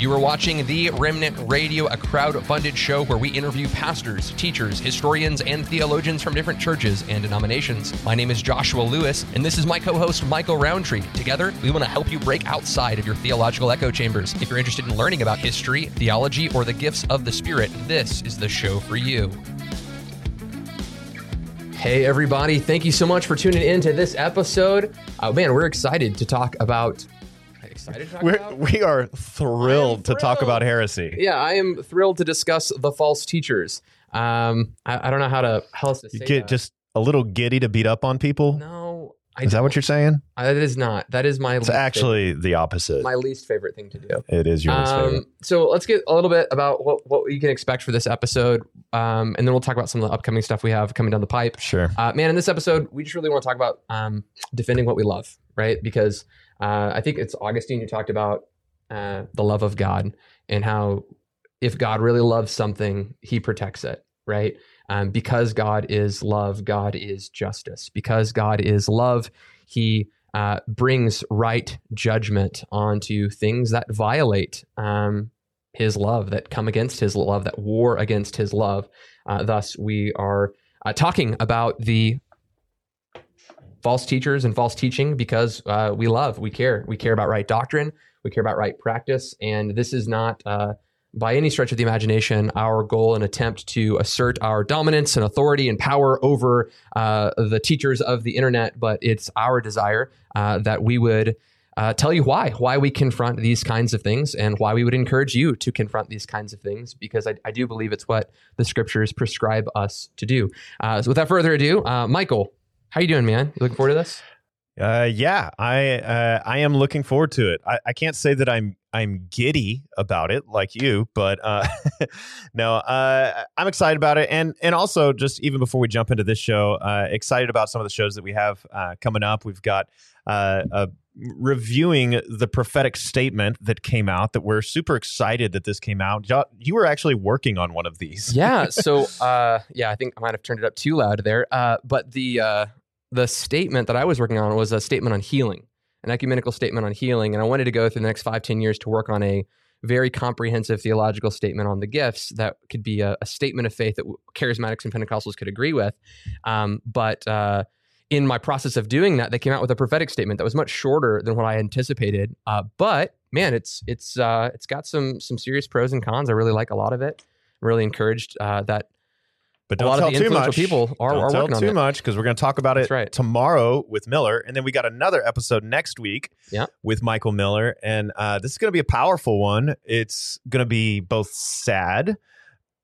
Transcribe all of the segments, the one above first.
You are watching The Remnant Radio, a crowd funded show where we interview pastors, teachers, historians, and theologians from different churches and denominations. My name is Joshua Lewis, and this is my co host, Michael Rowntree. Together, we want to help you break outside of your theological echo chambers. If you're interested in learning about history, theology, or the gifts of the Spirit, this is the show for you. Hey, everybody. Thank you so much for tuning in to this episode. Oh, man, we're excited to talk about. Excited to talk We're, about? we are thrilled to talk about heresy. Yeah, I am thrilled to discuss the false teachers. Um, I, I don't know how to how else to You get that. just a little giddy to beat up on people. no. I Is that what you're saying? Uh, That is not. That is my. It's least actually the opposite. favorite, my least favorite thing to do. it is your least favorite. Um, so let's get a little bit about what what you can expect for this episode, um, and then we'll talk about some of the upcoming stuff we have coming down the pipe. Sure. Uh, man, in this episode, we just really want to talk about um, defending what we love, right? Because uh, I think it's Augustine who talked about uh, the love of God and how if God really loves something, he protects it, right? Um, because God is love, God is justice. Because God is love, he uh, brings right judgment onto things that violate um, his love, that come against his love, that war against his love. Uh, thus, we are uh, talking about the false teachers and false teaching because uh, we love, we care, we care about right doctrine, we care about right practice, and this is not. Uh, by any stretch of the imagination, our goal and attempt to assert our dominance and authority and power over uh, the teachers of the internet, but it's our desire uh, that we would uh, tell you why, why we confront these kinds of things, and why we would encourage you to confront these kinds of things, because I, I do believe it's what the scriptures prescribe us to do. Uh, so, without further ado, uh, Michael, how you doing, man? You looking forward to this? Uh, yeah, I uh, I am looking forward to it. I, I can't say that I'm I'm giddy about it like you, but uh, no, uh, I'm excited about it, and and also just even before we jump into this show, uh, excited about some of the shows that we have uh, coming up. We've got uh, uh, reviewing the prophetic statement that came out. That we're super excited that this came out. You were actually working on one of these. yeah. So, uh, yeah, I think I might have turned it up too loud there. Uh, but the uh, the statement that I was working on was a statement on healing, an ecumenical statement on healing, and I wanted to go through the next five, ten years to work on a very comprehensive theological statement on the gifts that could be a, a statement of faith that charismatics and Pentecostals could agree with. Um, but uh, in my process of doing that, they came out with a prophetic statement that was much shorter than what I anticipated. Uh, but man, it's it's uh, it's got some some serious pros and cons. I really like a lot of it. I'm really encouraged uh, that But don't lot of tell the too influential much. people are- don't are tell working too it. much because we're going to talk about it right. tomorrow with Miller, and then we got another episode next week Yeah. with Michael Miller, and uh, this is going to be a powerful one. It's going to be both sad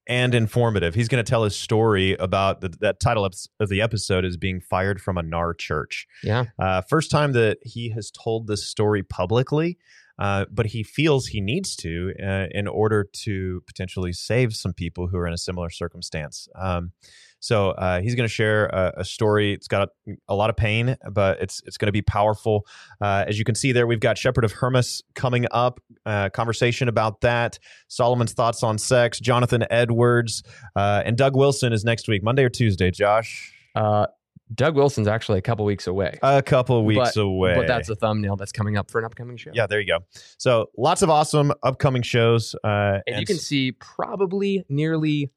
and informative. He's going to tell his story about the, that title of of the episode is being fired from a NAR church. yeah Uh, first time that he has told this story publicly, uh, but he feels he needs to uh, in order to potentially save some people who are in a similar circumstance. Um, so uh, he's going to share a, a story. It's got a, a lot of pain, but it's it's going to be powerful. Uh, as you can see there, we've got Shepherd of Hermas coming up. Uh, conversation about that. Solomon's thoughts on sex. Jonathan Edwards uh, and Doug Wilson is next week, Monday or Tuesday. Josh, uh, Doug Wilson's actually a couple weeks away. a couple weeks but, away. But that's a thumbnail that's coming up for an upcoming show. Yeah, there you go. So lots of awesome upcoming shows. Uh, And you can see probably nearly,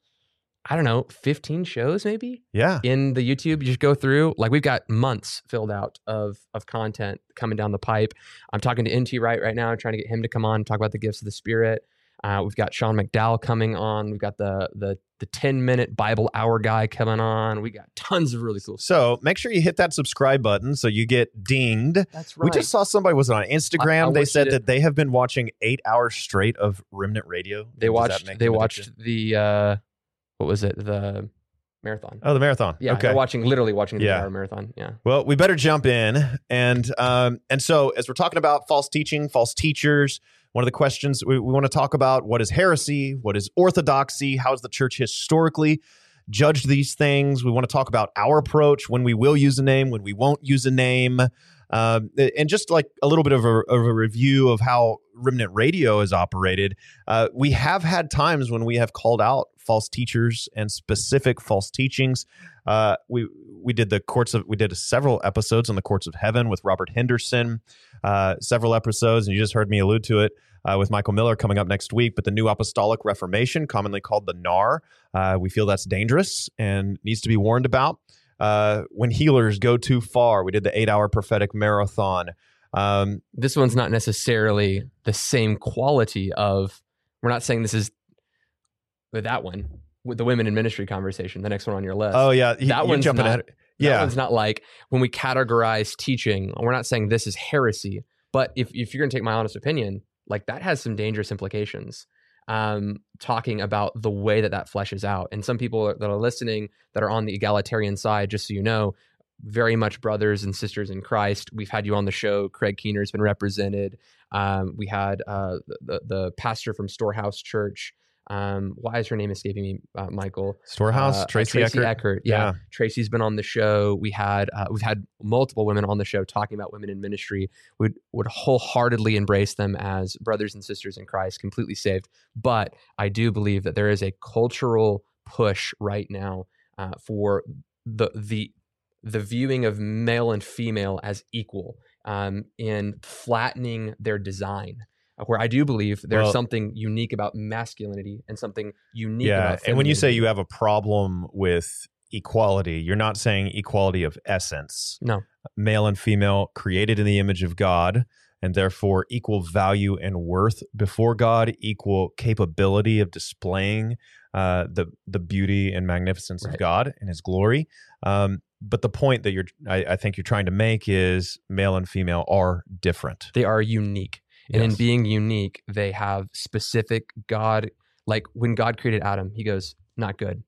I don't know, 15 shows maybe yeah, in the YouTube. You just go through, like we've got months filled out of of content coming down the pipe. I'm talking to NT Wright right now, trying to get him to come on and talk about the gifts of the Spirit. Uh, we've got Sean McDowell coming on. We've got the the the 10 minute Bible hour guy coming on. We got tons of really cool stuff. So make sure you hit that subscribe button so you get dinged. That's right. We just saw somebody was on Instagram. I- I they said that they have been watching eight hours straight of Remnant Radio. they Does watched they watched the uh what was it? The marathon. Oh, the marathon. Yeah, Okay. they're watching literally watching the Yeah. hour marathon. Yeah. Well, we better jump in, and um, and so as we're talking about false teaching, false teachers, one of the questions we, we want to talk about what is heresy, what is orthodoxy, how has the church historically judged these things. We want to talk about our approach when we will use a name, when we won't use a name, um, and just like a little bit of a, of a review of how Remnant Radio is operated. Uh, we have had times when we have called out false teachers and specific false teachings. Uh, we we did the courts of we did several episodes on the courts of heaven with Robert Henderson, uh, several episodes, and you just heard me allude to it uh, with Michael Miller coming up next week. But the New Apostolic Reformation, commonly called the NAR, uh, we feel that's dangerous and needs to be warned about. Uh, when healers go too far, we did the eight-hour prophetic marathon. Um, This one's not necessarily the same quality of we're not saying this is that one with the women in ministry conversation, the next one on your list. oh yeah, That one's jumping not- ahead. That Yeah, one's not like when we categorize teaching, we're not saying this is heresy, but if, if you're going to take my honest opinion, like that has some dangerous implications. Um, talking about the way that that fleshes out. And some people that are listening that are on the egalitarian side, just so you know, very much brothers and sisters in Christ. We've had you on the show. Craig Keener's been represented. Um, we had uh, the, the pastor from Storehouse Church. Um, why is her name escaping me, uh, Michael? Storehouse, Uh, Tracy, Eckert. Yeah. Yeah. Tracy's been on the show. We had uh, we've had multiple women on the show talking about women in ministry. Would would wholeheartedly embrace them as brothers and sisters in Christ, completely saved. But I do believe that there is a cultural push right now uh, for the the the viewing of male and female as equal um, in flattening their design. Where I do believe there's Well- something unique about masculinity and something unique yeah and when you say you have a problem with equality you're not saying equality of essence. No. male and female created in the image of god and therefore equal value and worth before god equal capability of displaying uh, the the beauty and magnificence of god and his glory. Um, but the point that you're I, I think you're trying to make is male and female are different. They are unique and in being unique they have specific god like when god created adam he goes not good.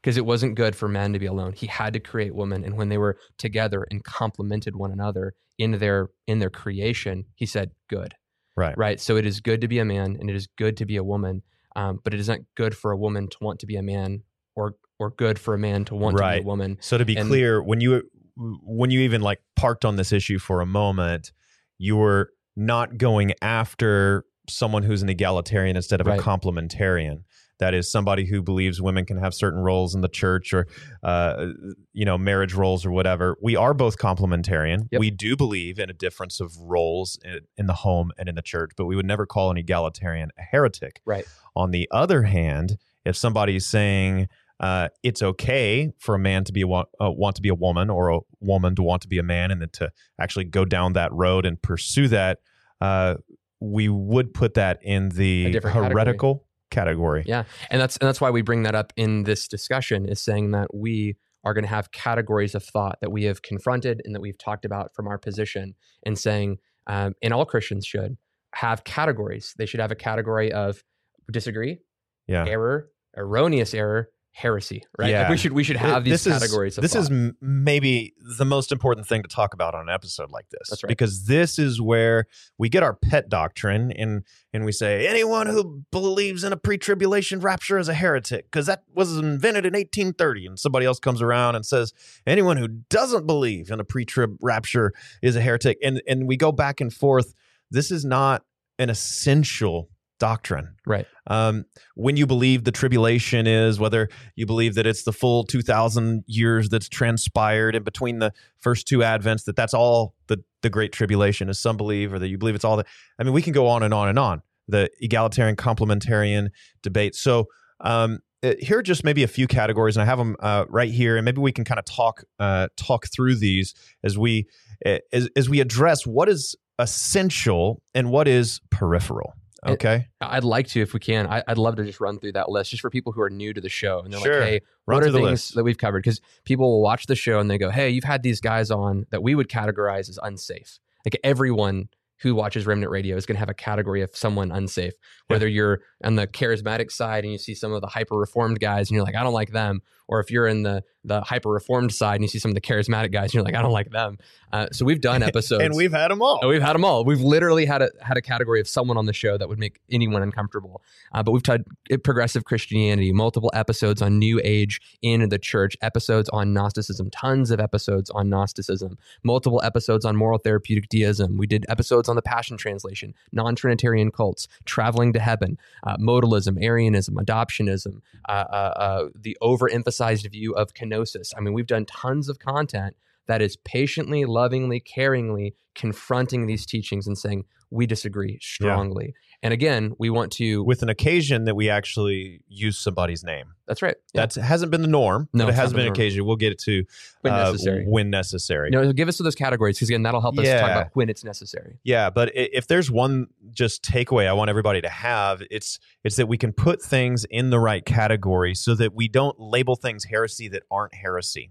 Because it wasn't good for man to be alone. He had to create woman and when they were together and complemented one another in their in their creation he said good. Right. Right? So it is good to be a man and it is good to be a woman um, but it is not good for a woman to want to be a man or or good for a man to want to be a woman. So to be And- clear, when you when you even like parked on this issue for a moment, you were not going after someone who's an egalitarian instead of Right. a complementarian. That is somebody who believes women can have certain roles in the church or, uh, you know, marriage roles or whatever. We are both complementarian. Yep. We do believe in a difference of roles in, in the home and in the church, but we would never call an egalitarian a heretic. Right. On the other hand, if somebody is saying uh, it's okay for a man to be uh, want to be a woman or a woman to want to be a man, and then to actually go down that road and pursue that, uh, we would put that in the different category. heretical category. Yeah, and that's and that's why we bring that up in this discussion is saying that we are going to have categories of thought that we have confronted and that we've talked about from our position, and saying, um, and all Christians should have categories. They should have a category of disagree, Yeah. error, erroneous error, heresy. Right? Like Yeah. we should we should have these This is- categories. of this is thought. m- maybe the most important thing to talk about on an episode like this That's right. because this is where we get our pet doctrine and and we say anyone who believes in a pre-tribulation rapture is a heretic because that was invented in 1830 and somebody else comes around and says anyone who doesn't believe in a pre-trib rapture is a heretic and and we go back and forth this is not an essential doctrine right. um, when you believe the tribulation is, whether you believe that it's the full 2,000 years that's transpired in between the first two advents, that that's all the, the great tribulation, as some believe, or that you believe it's all that. I mean, we can go on and on and on. The egalitarian complementarian debate. So, um, uh, here are just maybe a few categories, and I have them uh, right here, and maybe we can kind of talk uh, talk through these as we uh, as, as we address what is essential and what is peripheral. Okay. I'd like to if we can. I, I'd love to just run through that list just for people who are new to the show and they're Sure. like, hey, Run what are the things list. that we've covered? Because people will watch the show and they go, hey, you've had these guys on that we would categorize as unsafe. Like everyone who watches Remnant Radio is going to have a category of someone unsafe. Whether you're on the charismatic side and you see some of the hyper reformed guys and you're like, I don't like them, or if you're in the the hyper reformed side and you see some of the charismatic guys and you're like, I don't like them. Uh, so we've done episodes. and we've had them all. We've had them all. We've literally had a had a category of someone on the show that would make anyone uncomfortable. Uh, but we've tried progressive Christianity, multiple episodes on New Age in the church, episodes on Gnosticism, tons of episodes on Gnosticism, multiple episodes on moral therapeutic deism. We did episodes on the Passion Translation, non-Trinitarian cults, traveling to heaven, uh, modalism, Arianism, adoptionism, uh, uh, uh, the overemphasized view of kenosis. I mean, we've done tons of content that is patiently, lovingly, caringly confronting these teachings and saying, we disagree strongly. And again, we want to. with an occasion that we actually use somebody's name. that's right. Yeah. That hasn't been the norm, No, but it has been an occasion. We'll get it to when uh, necessary. when necessary. no, give us to those categories because again, that'll help us talk about when it's necessary. Yeah, but if there's one just takeaway I want everybody to have, it's it's that we can put things in the right category so that we don't label things heresy that aren't heresy.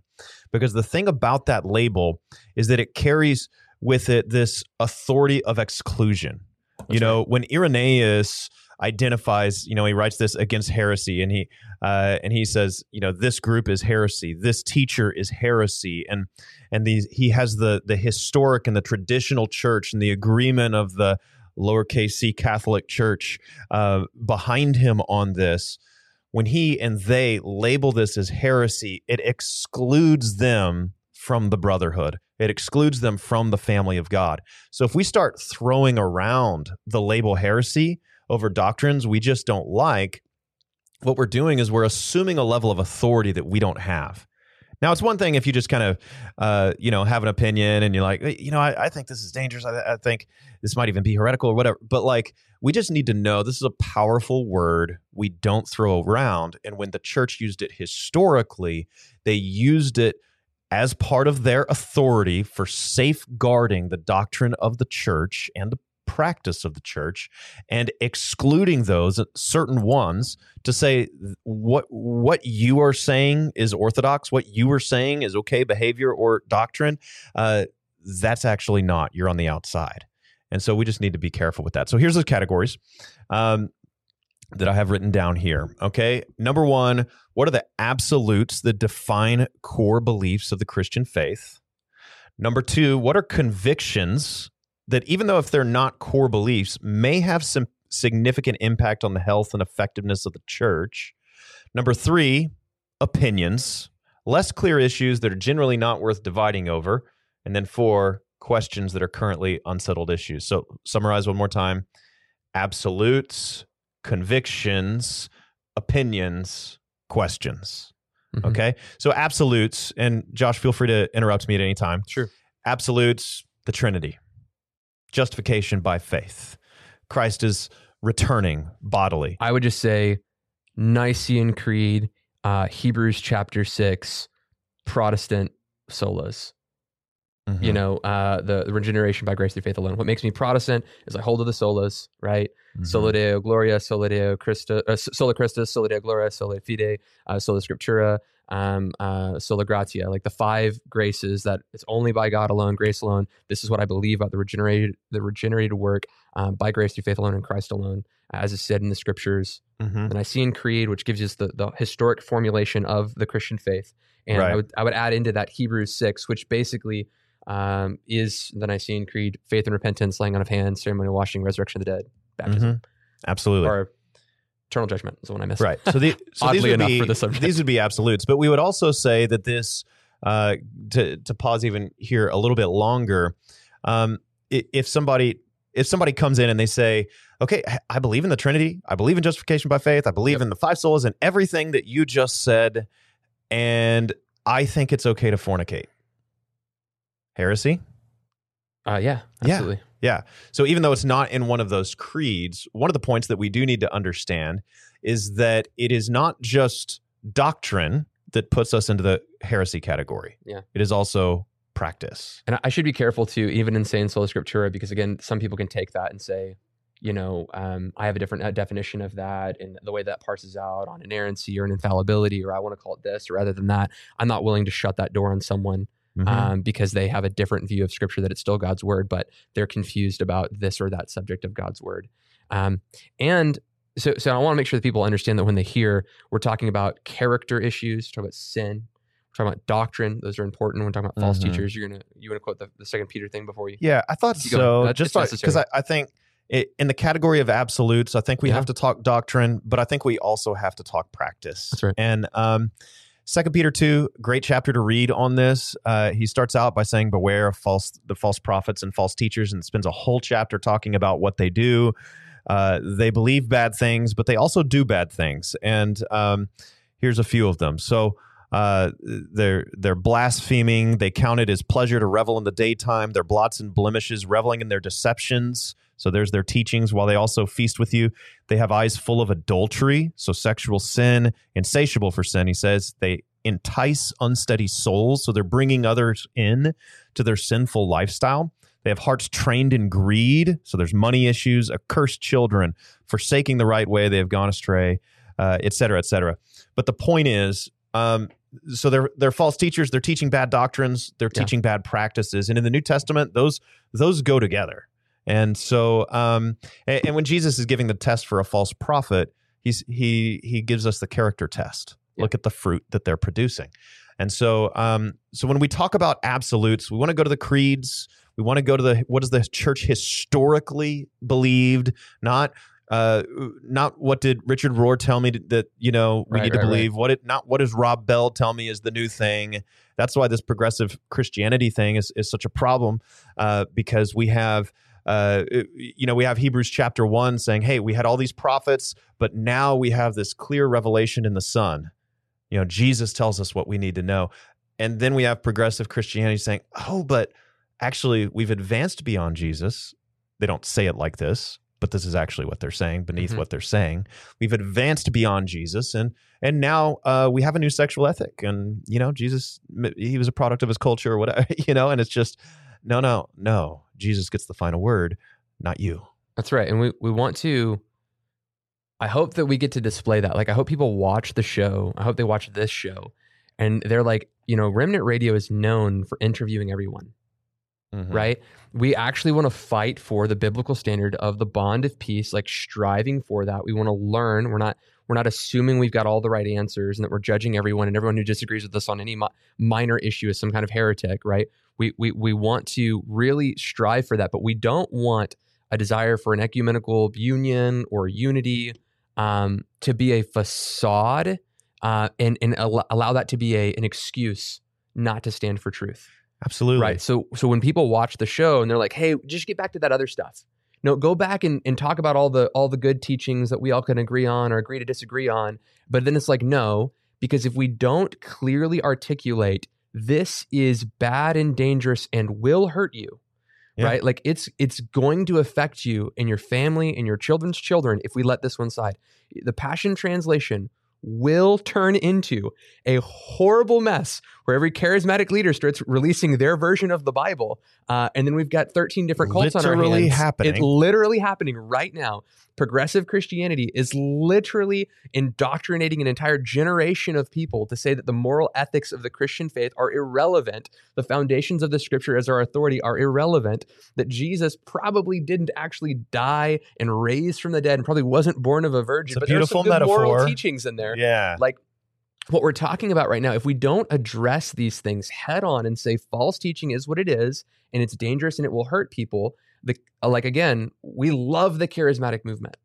Because the thing about that label is that it carries with it this authority of exclusion. you That's know, when Irenaeus identifies, you know, he writes this against heresy, and he uh, and he says, you know, this group is heresy, this teacher is heresy, and and these he has the the historic and the traditional church and the agreement of the lowercase c Catholic Church uh, behind him on this. When he and they label this as heresy, it excludes them from the brotherhood. It excludes them from the family of God. So if we start throwing around the label heresy over doctrines we just don't like, what we're doing is we're assuming a level of authority that we don't have. Now, it's one thing if you just kind of, uh, you know, have an opinion and you're like, "Hey, you know, I, I think this is dangerous. I, I think this might even be heretical or whatever. But like, we just need to know this is a powerful word we don't throw around. And when the church used it historically, they used it as part of their authority for safeguarding the doctrine of the church and the practice of the church and excluding those certain ones to say what what you are saying is orthodox what you are saying is okay behavior or doctrine uh, that's actually not. You're on the outside. And so we just need to be careful with that. So here's the categories. Um, that i have written down here okay? Number one what are the absolutes that define core beliefs of the christian faith? Number two what are convictions that even though if they're not core beliefs may have some significant impact on the health and effectiveness of the church? Number three opinions less clear issues that are generally not worth dividing over. And then four questions that are currently unsettled issues. So summarize one more time. Absolutes convictions opinions questions Mhm. okay so absolutes and josh feel free to interrupt me at any time Sure. absolutes the trinity justification by faith christ is returning bodily I would just say Nicene Creed, uh, Hebrews chapter six, Protestant solas. Mm-hmm. You know, uh, the, the regeneration by grace through faith alone. What makes me Protestant is I hold to the solas, right? Mhm. Sola Deo Gloria, Sola Deo Christa, uh, Sola Christus, Sola Deo Gloria, Sola Fide, uh, Sola Scriptura, um, uh, Sola Gratia, like the five graces that it's only by God alone, grace alone. This is what I believe about the regenerated, the regenerated work um, by grace through faith alone in Christ alone, as is said in the Scriptures. Mhm. The Nicene Creed, which gives us the, the historic formulation of the Christian faith, and Right. I would I would add into that Hebrews six, which basically um, is the Nicene Creed: faith and repentance, laying on of hands, ceremonial washing, resurrection of the dead, baptism Mhm. absolutely or eternal judgment is the one I missed. Right. So, the, so these Oddly would enough be for the subject. these would be absolutes, but we would also say that this uh, to to pause even here a little bit longer. Um, if somebody if somebody comes in and they say, "Okay, I- I believe in the Trinity, I believe in justification by faith, I believe Yep. in the five solas and everything that you just said, and I think it's okay to fornicate." Heresy. Uh, yeah, Yeah. absolutely. Yeah. So even though it's not in one of those creeds, one of the points that we do need to understand is that it is not just doctrine that puts us into the heresy category. Yeah. It is also practice. And I- should be careful too, even in saying sola scriptura, because again, some people can take that and say, you know, um, I have a different uh, definition of that and the way that parses out on inerrancy or an infallibility, or I want to call it this or rather than that. I'm not willing to shut that door on someone Mhm. um, because they have a different view of scripture that it's still God's word, but they're confused about this or that subject of God's word. Um, and so, so I want to make sure that people understand that when they hear, we're talking about character issues, talking about sin, we're talking about doctrine. Those are important. We're talking about false Mhm. teachers. You're gonna you want to quote the, the second Peter thing before you? Yeah, I thought You so. That- just because I. I think it, in the category of absolutes, I think we Yeah. have to talk doctrine, but I think we also have to talk practice. That's right. And um, Second Peter two, great chapter to read on this. Uh, he starts out by saying, "Beware of false the false prophets and false teachers," and spends a whole chapter talking about what they do. Uh, they believe bad things, but they also do bad things. And um, here's a few of them. So uh, they're they're blaspheming. They count it as pleasure to revel in the daytime. Their blots and blemishes, reveling in their deceptions. So there's their teachings. While they also feast with you, they have eyes full of adultery. So sexual sin, insatiable for sin. He says they entice unsteady souls. So they're bringing others in to their sinful lifestyle. They have hearts trained in greed. So there's money issues, accursed children, forsaking the right way. They have gone astray, uh, et cetera, et cetera. But the point is, um, so they're they're false teachers. They're teaching bad doctrines. They're Yeah. teaching bad practices. And in the New Testament, those those go together. And so, um, and, and when Jesus is giving the test for a false prophet, he's he he gives us the character test. Yeah. Look at the fruit that they're producing. And so, um, so when we talk about absolutes, we want to go to the creeds. We want to go to the what does the church historically believed, not uh, not what did Richard Rohr tell me that you know we Right, need to right, right. believe. What it not what does Rob Bell tell me is the new thing. That's why this progressive Christianity thing is is such a problem uh, because we have. Uh, you know, we have Hebrews chapter one saying, "Hey, we had all these prophets, but now we have this clear revelation in the Son." You know, Jesus tells us what we need to know, and then we have progressive Christianity saying, "Oh, but actually, we've advanced beyond Jesus." They don't say it like this, but this is actually what they're saying beneath Mhm. what they're saying. We've advanced beyond Jesus, and and now uh, we have a new sexual ethic. And you know, Jesus, he was a product of his culture or whatever. You know, and it's just no, no, no. Jesus gets the final word, not you. That's right. And we, we want to, I hope that we get to display that. Like, I hope people watch the show. I hope they watch this show and they're like, you know, Remnant Radio is known for interviewing everyone, Mhm. right? We actually want to fight for the biblical standard of the bond of peace, like striving for that. We want to learn. We're not, we're not assuming we've got all the right answers and that we're judging everyone and everyone who disagrees with us on any mi- minor issue is some kind of heretic, right? We, we, we want to really strive for that, but we don't want a desire for an ecumenical union or unity um, to be a facade uh, and, and al- allow that to be a, an excuse not to stand for truth. Absolutely. Right. So so when people watch the show and they're like, hey, just get back to that other stuff. No, go back and, and talk about all the all the good teachings that we all can agree on or agree to disagree on. But then it's like, no, because if we don't clearly articulate this is bad and dangerous and will hurt you, Yeah. right? Like it's it's going to affect you and your family and your children's children if we let this one slide. The Passion Translation will turn into a horrible mess where every charismatic leader starts releasing their version of the Bible, uh, and then we've got thirteen different cults on our Literally hands. happening. It's literally happening right now. Progressive Christianity is literally indoctrinating an entire generation of people to say that the moral ethics of the Christian faith are irrelevant. The foundations of the Scripture as our authority are irrelevant. That Jesus probably didn't actually die and raise from the dead, and probably wasn't born of a virgin. It's a but there's some beautiful good moral teachings in there Yeah. like what we're talking about right now if we don't address these things head on and say false teaching is what it is and it's dangerous and it will hurt people the uh, like again we love the charismatic movement.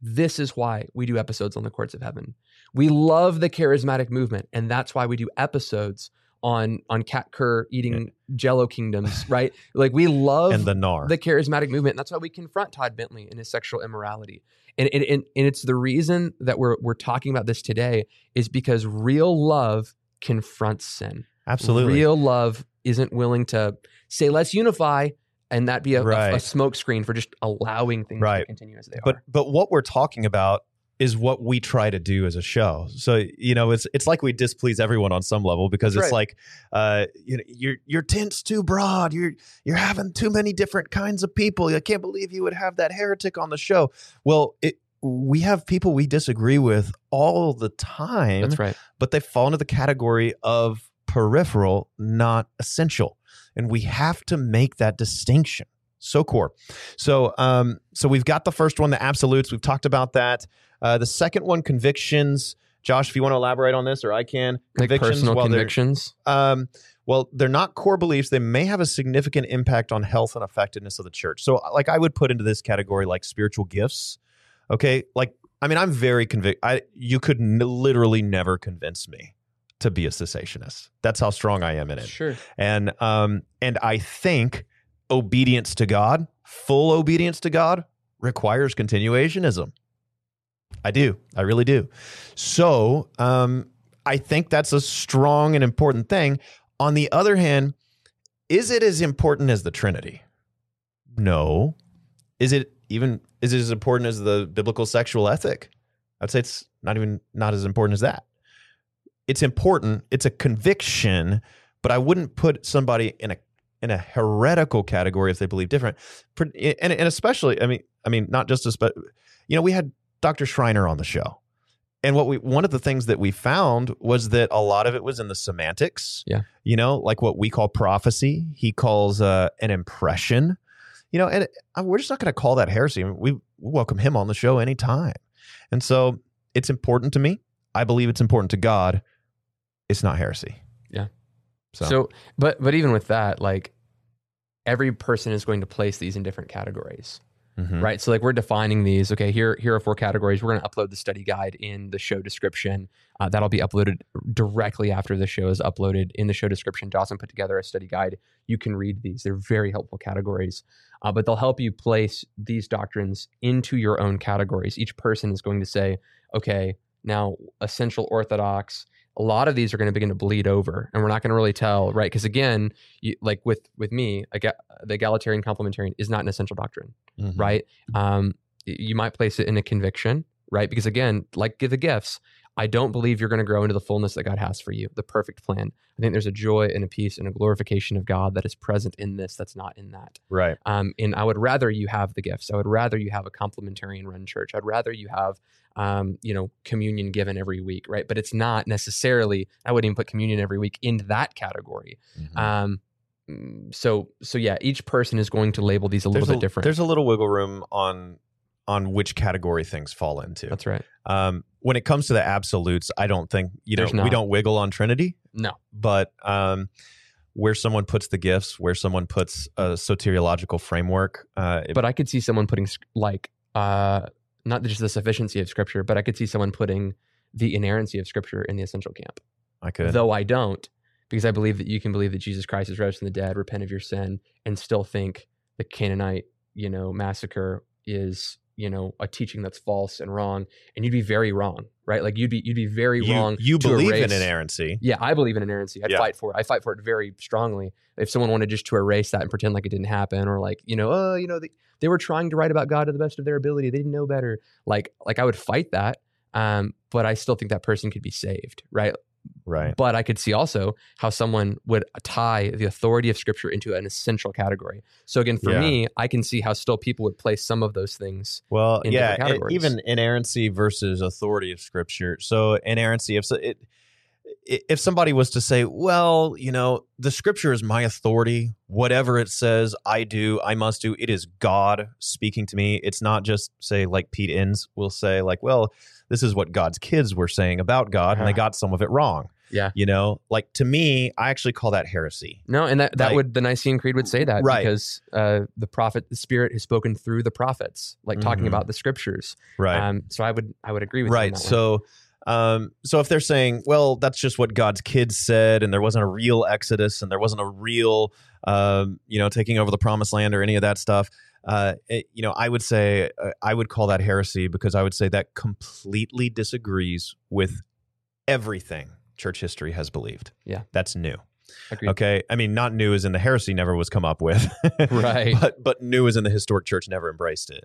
This is why we do episodes on the courts of heaven. We love the charismatic movement and that's why we do episodes on on Kat Kerr eating jello kingdoms right like we love and the nar. the charismatic movement. And that's why we confront Todd Bentley and his sexual immorality. And, and, and, and it's the reason that we're, we're talking about this today is because real love confronts sin. Absolutely. Real love isn't willing to say, let's unify, and that be a, Right. a, smoke screen for just allowing things to continue as they but are. But but what we're talking about is what we try to do as a show. So you know, it's it's like we displease everyone on some level because That's it's right. like uh, you know, your your tent's too broad. You're you're having too many different kinds of people. I can't believe you would have that heretic on the show. Well, it we have people we disagree with all the time That's right. but they fall into the category of peripheral, not essential. And we have to make that distinction. So core. So um, so we've got the first one, the absolutes. We've talked about that. Uh, the second one, convictions. Josh, if you want to elaborate on this, or I can. Like personal well, convictions. um, well, they're not core beliefs. They may have a significant impact on health and effectiveness of the church. So, like, I would put into this category like spiritual gifts. Okay, like, I mean, I'm very convinced. I you could n- literally never convince me to be a cessationist. That's how strong I am in it. Sure. And um, and I think obedience to God, full obedience to God, requires continuationism. I do. I really do. So um, I think that's a strong and important thing. On the other hand, is it as important as the Trinity? No. Is it even is it as important as the biblical sexual ethic? I'd say it's not even not as important as that. It's important. It's a conviction, but I wouldn't put somebody in a in a heretical category if they believe different. And, and especially, I mean, I mean, not just a but you know, we had Dr. Schreiner on the show. And what we one of the things that we found was that a lot of it was in the semantics. Yeah. You know, like what we call prophecy, he calls uh, an impression. You know, and uh, we're just not going to call that heresy. I mean, we welcome him on the show anytime. And so it's important to me. I believe it's important to God. It's not heresy. So, So, but but even with that, like every person is going to place these in different categories, mhm. right? So like we're defining these. Okay, here here are four categories. We're going to upload the study guide in the show description. Uh, that'll be uploaded directly after the show is uploaded in the show description. Dawson put together a study guide. You can read these. They're very helpful categories, uh, but they'll help you place these doctrines into your own categories. Each person is going to say, okay, now essential orthodox a lot of these are going to begin to bleed over and we're not going to really tell right? Because again you, like with with me I the egalitarian complementarian is not an essential doctrine Mhm. right? Um you might place it in a conviction right? Because again like give the gifts i don't believe you're going to grow into the fullness that god has for you the perfect plan i think there's a joy and a peace and a glorification of god that is present in this that's not in that Right. um, and I would rather you have the gifts. I would rather you have a complementarian run church. I'd rather you have, um, you know, communion given every week, right? But it's not necessarily. I wouldn't even put communion every week into that category. Mhm. Um, mm, so, so yeah, each person is going to label these a little there's bit different. There's a little wiggle room on on which category things fall into. That's right. Um, when it comes to the absolutes, I don't think you know we don't wiggle on Trinity, No, but um, where someone puts the gifts, where someone puts a soteriological framework, uh, it- but I could see someone putting like uh, not just the sufficiency of Scripture, but I could see someone putting the inerrancy of Scripture in the essential camp. I could. though I don't, because I believe that you can believe that Jesus Christ is rose from the dead, repent of your sin, and still think the Canaanite, you know, massacre is, you know, a teaching that's false and wrong, and you'd be very wrong, right? Like you'd be you'd be very you, wrong. you to believe erase- in inerrancy. Yeah, I believe in inerrancy. I'd Yeah. fight for it. I fight for it very strongly. If someone wanted just to erase that and pretend like it didn't happen, or like, you know, oh, you know, they, they were trying to write about God to the best of their ability. They didn't know better. Like, like I would fight that. Um, but I still think that person could be saved, right? Right. But I could see also how someone would tie the authority of Scripture into an essential category. So again, for Yeah. me, I can see how still people would place some of those things. Well, in yeah, e- even inerrancy versus authority of Scripture. So inerrancy, if so, it, if somebody was to say, "Well, you know, the Scripture is my authority. Whatever it says, I do. I must do. It is God speaking to me. It's not just say like Pete Enns will say, like, well, this is what God's kids were saying about God, and they Uh-huh. got some of it wrong. Yeah. You know, like to me, I actually call that heresy. No, and that, that Like- would the Nicene Creed would say that Right. because uh, the prophet, the Spirit has spoken through the prophets, like talking Mhm. about the Scriptures. Right. Um, so I would I would agree with right so um so if they're saying well that's just what god's kids said and there wasn't a real exodus and there wasn't a real um you know taking over the promised land or any of that stuff uh it, you know i would say uh, i would call that heresy because i would say that completely disagrees with everything church history has believed Yeah. that's new Agreed. okay i mean not new as in the heresy never was come up with Right. but but new as in the historic church never embraced it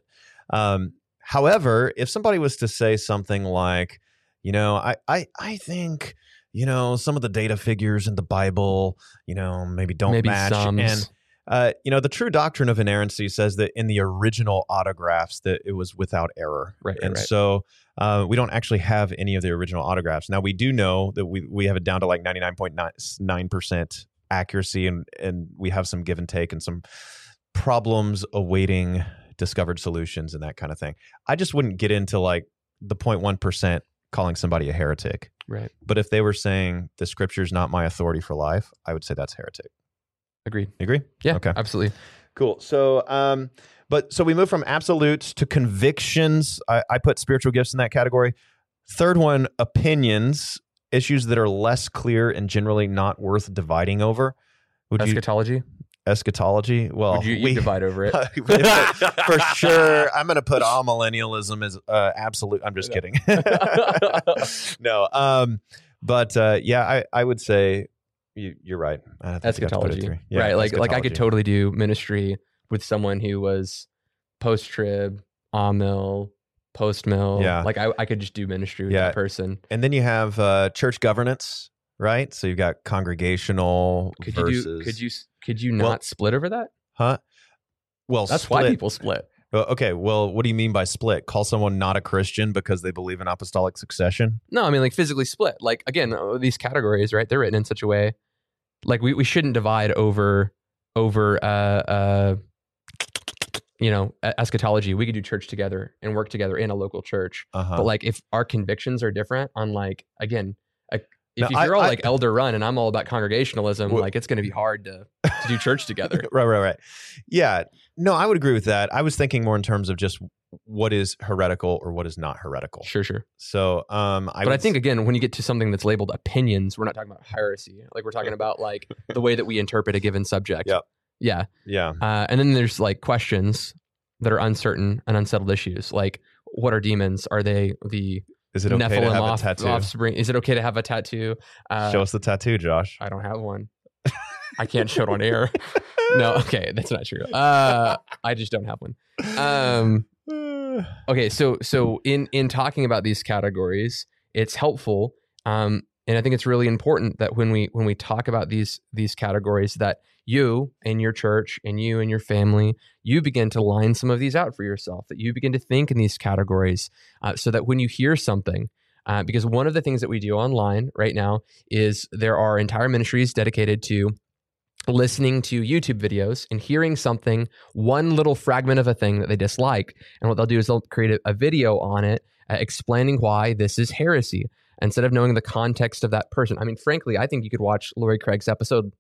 um However, if somebody was to say something like, you know, I, I, I think, you know, some of the data figures in the Bible, you know, maybe don't Maybe match. Psalms. And, uh, you know, the true doctrine of inerrancy says that in the original autographs that it was without error. Right, and right. so uh, we don't actually have any of the original autographs. Now we do know that we we have it down to like ninety nine point nine percent accuracy, and and we have some give and take and some problems awaiting discovered solutions and that kind of thing. I just wouldn't get into like the 0.1 percent calling somebody a heretic. Right. But if they were saying the scripture is not my authority for life, I would say that's heretic. Agreed. You agree? Yeah. Okay. Absolutely. Cool. So, um, but so we move from absolutes to convictions. I, I put spiritual gifts in that category. Third one, opinions, issues that are less clear and generally not worth dividing over. Would you Eschatology. eschatology? Well, Would you, you we, divide over it? for sure. I'm going to put amillennialism as uh, absolute. I'm just kidding. no. Um, but uh, yeah, I, I would say you, you're right. I think you to eschatology. Yeah, right. Like like I could totally do ministry with someone who was post trib, mill, post mill. Yeah. Like I, I could just do ministry with Yeah. that person. And then you have uh, church governance, right? So you've got congregational Could versus. you do could you could you not Well, split over that? Huh? Well, That's why people split. Okay. Well, what do you mean by split? Call someone not a Christian because they believe in apostolic succession? No, I mean like physically split. Like again, uh, these categories, right? They're written in such a way like we, we shouldn't divide over over uh uh you know eschatology. We could do church together and work together in a local church. Uh huh. But like if our convictions are different on like again, if, No, if you're I- all I- like elder run and I'm all about congregationalism, Well- like it's going to be hard to to do church together. right, right, right. Yeah. No, I would agree with that. I was thinking more in terms of just what is heretical or what is not heretical. Sure, sure. So, um, I but I think again, when you get to something that's labeled opinions, we're not talking about heresy. Like we're talking about like the way that we interpret a given subject. Yep. Yeah. yeah. Uh, and then there's like questions that are uncertain and unsettled issues. Like, what are demons? Are they the Is it okay Nephilim to have off- a tattoo? offspring? Is it okay to have a tattoo? Uh, Show us the tattoo, Josh. I don't have one. I can't show it on air. No, okay, that's not true. Uh, I just don't have one. Um, okay, so so in in talking about these categories, it's helpful, um, and I think it's really important that when we when we talk about these these categories, that you and your church and you and your family, you begin to line some of these out for yourself. That you begin to think in these categories, uh, so that when you hear something. Uh, because one of the things that we do online right now is there are entire ministries dedicated to listening to YouTube videos and hearing something, one little fragment of a thing that they dislike. And what they'll do is they'll create a, a video on it uh, explaining why this is heresy instead of knowing the context of that person. I mean, frankly, I think you could watch Lori Craig's episode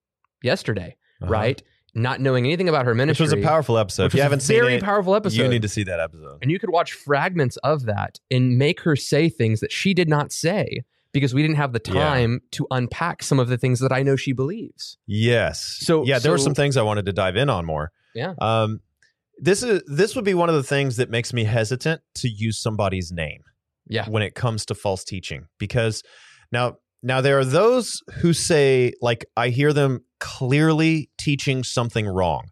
yesterday, Uh-huh. right? Not knowing anything about her ministry, Which was a powerful episode. If you haven't seen very it, powerful episode. you need to see that episode. and you could watch fragments of that and make her say things that she did not say because we didn't have the Yeah. time to unpack some of the things that I know she believes. Yes. So- yeah, there were some things I wanted to dive in on more. Yeah. Um, this is this would be one of the things that makes me hesitant to use somebody's name Yeah. when it comes to false teaching because now now there are those who say like I hear them clearly teaching something wrong.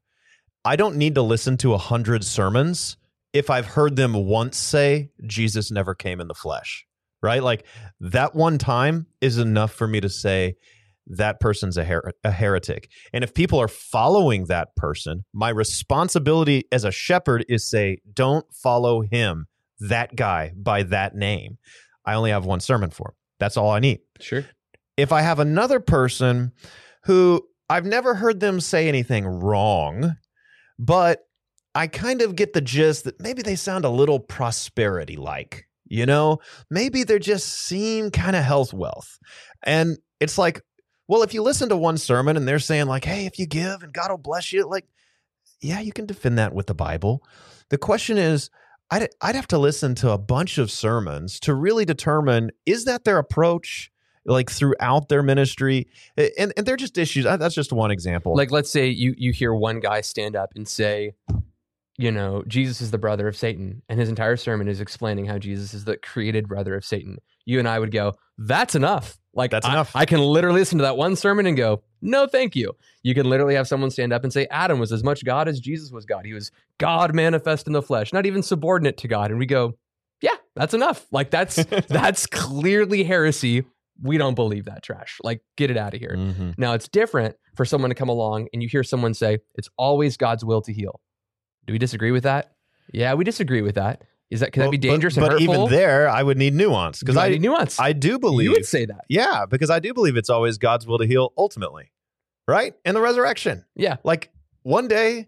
I don't need to listen to a hundred sermons if I've heard them once say Jesus never came in the flesh. Right? Like that one time is enough for me to say that person's a, her- a heretic. And if people are following that person, my responsibility as a shepherd is say, don't follow him, that guy by that name. I only have one sermon for him. That's all I need. Sure. If I have another person who I've never heard them say anything wrong, but I kind of get the gist that maybe they sound a little prosperity like, you know, maybe they just seem kind of health wealth. And it's like, well, if you listen to one sermon and they're saying, like, hey, if you give and God will bless you, like, yeah, you can defend that with the Bible. The question is, I'd, I'd have to listen to a bunch of sermons to really determine is that their approach like throughout their ministry and, and they're just issues that's just one example Like, let's say you you hear one guy stand up and say, you know, Jesus is the brother of Satan, and his entire sermon is explaining how Jesus is the created brother of Satan. You and I would go, that's enough. Like That's I- enough. I can literally listen to that one sermon and go, no, thank you. You can literally have someone stand up and say, Adam was as much God as Jesus was God. He was God manifest in the flesh, not even subordinate to God. And we go, yeah, that's enough. Like that's that's clearly heresy. We don't believe that trash. Like, get it out of here. Mhm. Now it's different for someone to come along and you hear someone say, it's always God's will to heal. Do we disagree with that? Yeah, we disagree with that. Is that can Well, that be dangerous but, and hurtful? even there, I would need nuance because I need nuance. I do believe you would say that. Yeah, because I do believe it's always God's will to heal ultimately, right? In the resurrection. Yeah. Like one day,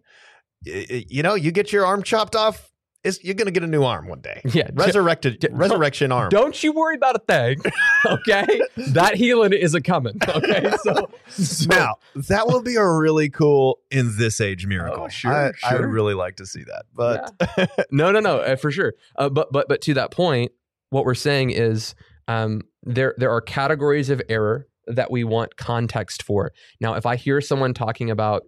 you know, you get your arm chopped off, it's, you're going to get a new arm one day. Yeah. Resurrected, d- resurrection arm. Don't you worry about a thing. Okay. that healing is a coming. Okay. So, so Now, that will be a really cool in this age miracle. Oh, sure, I, I would really like to see that. But no, no, no, uh, for sure. Uh, but but but to that point, what we're saying is um, there there are categories of error that we want context for. Now, if I hear someone talking about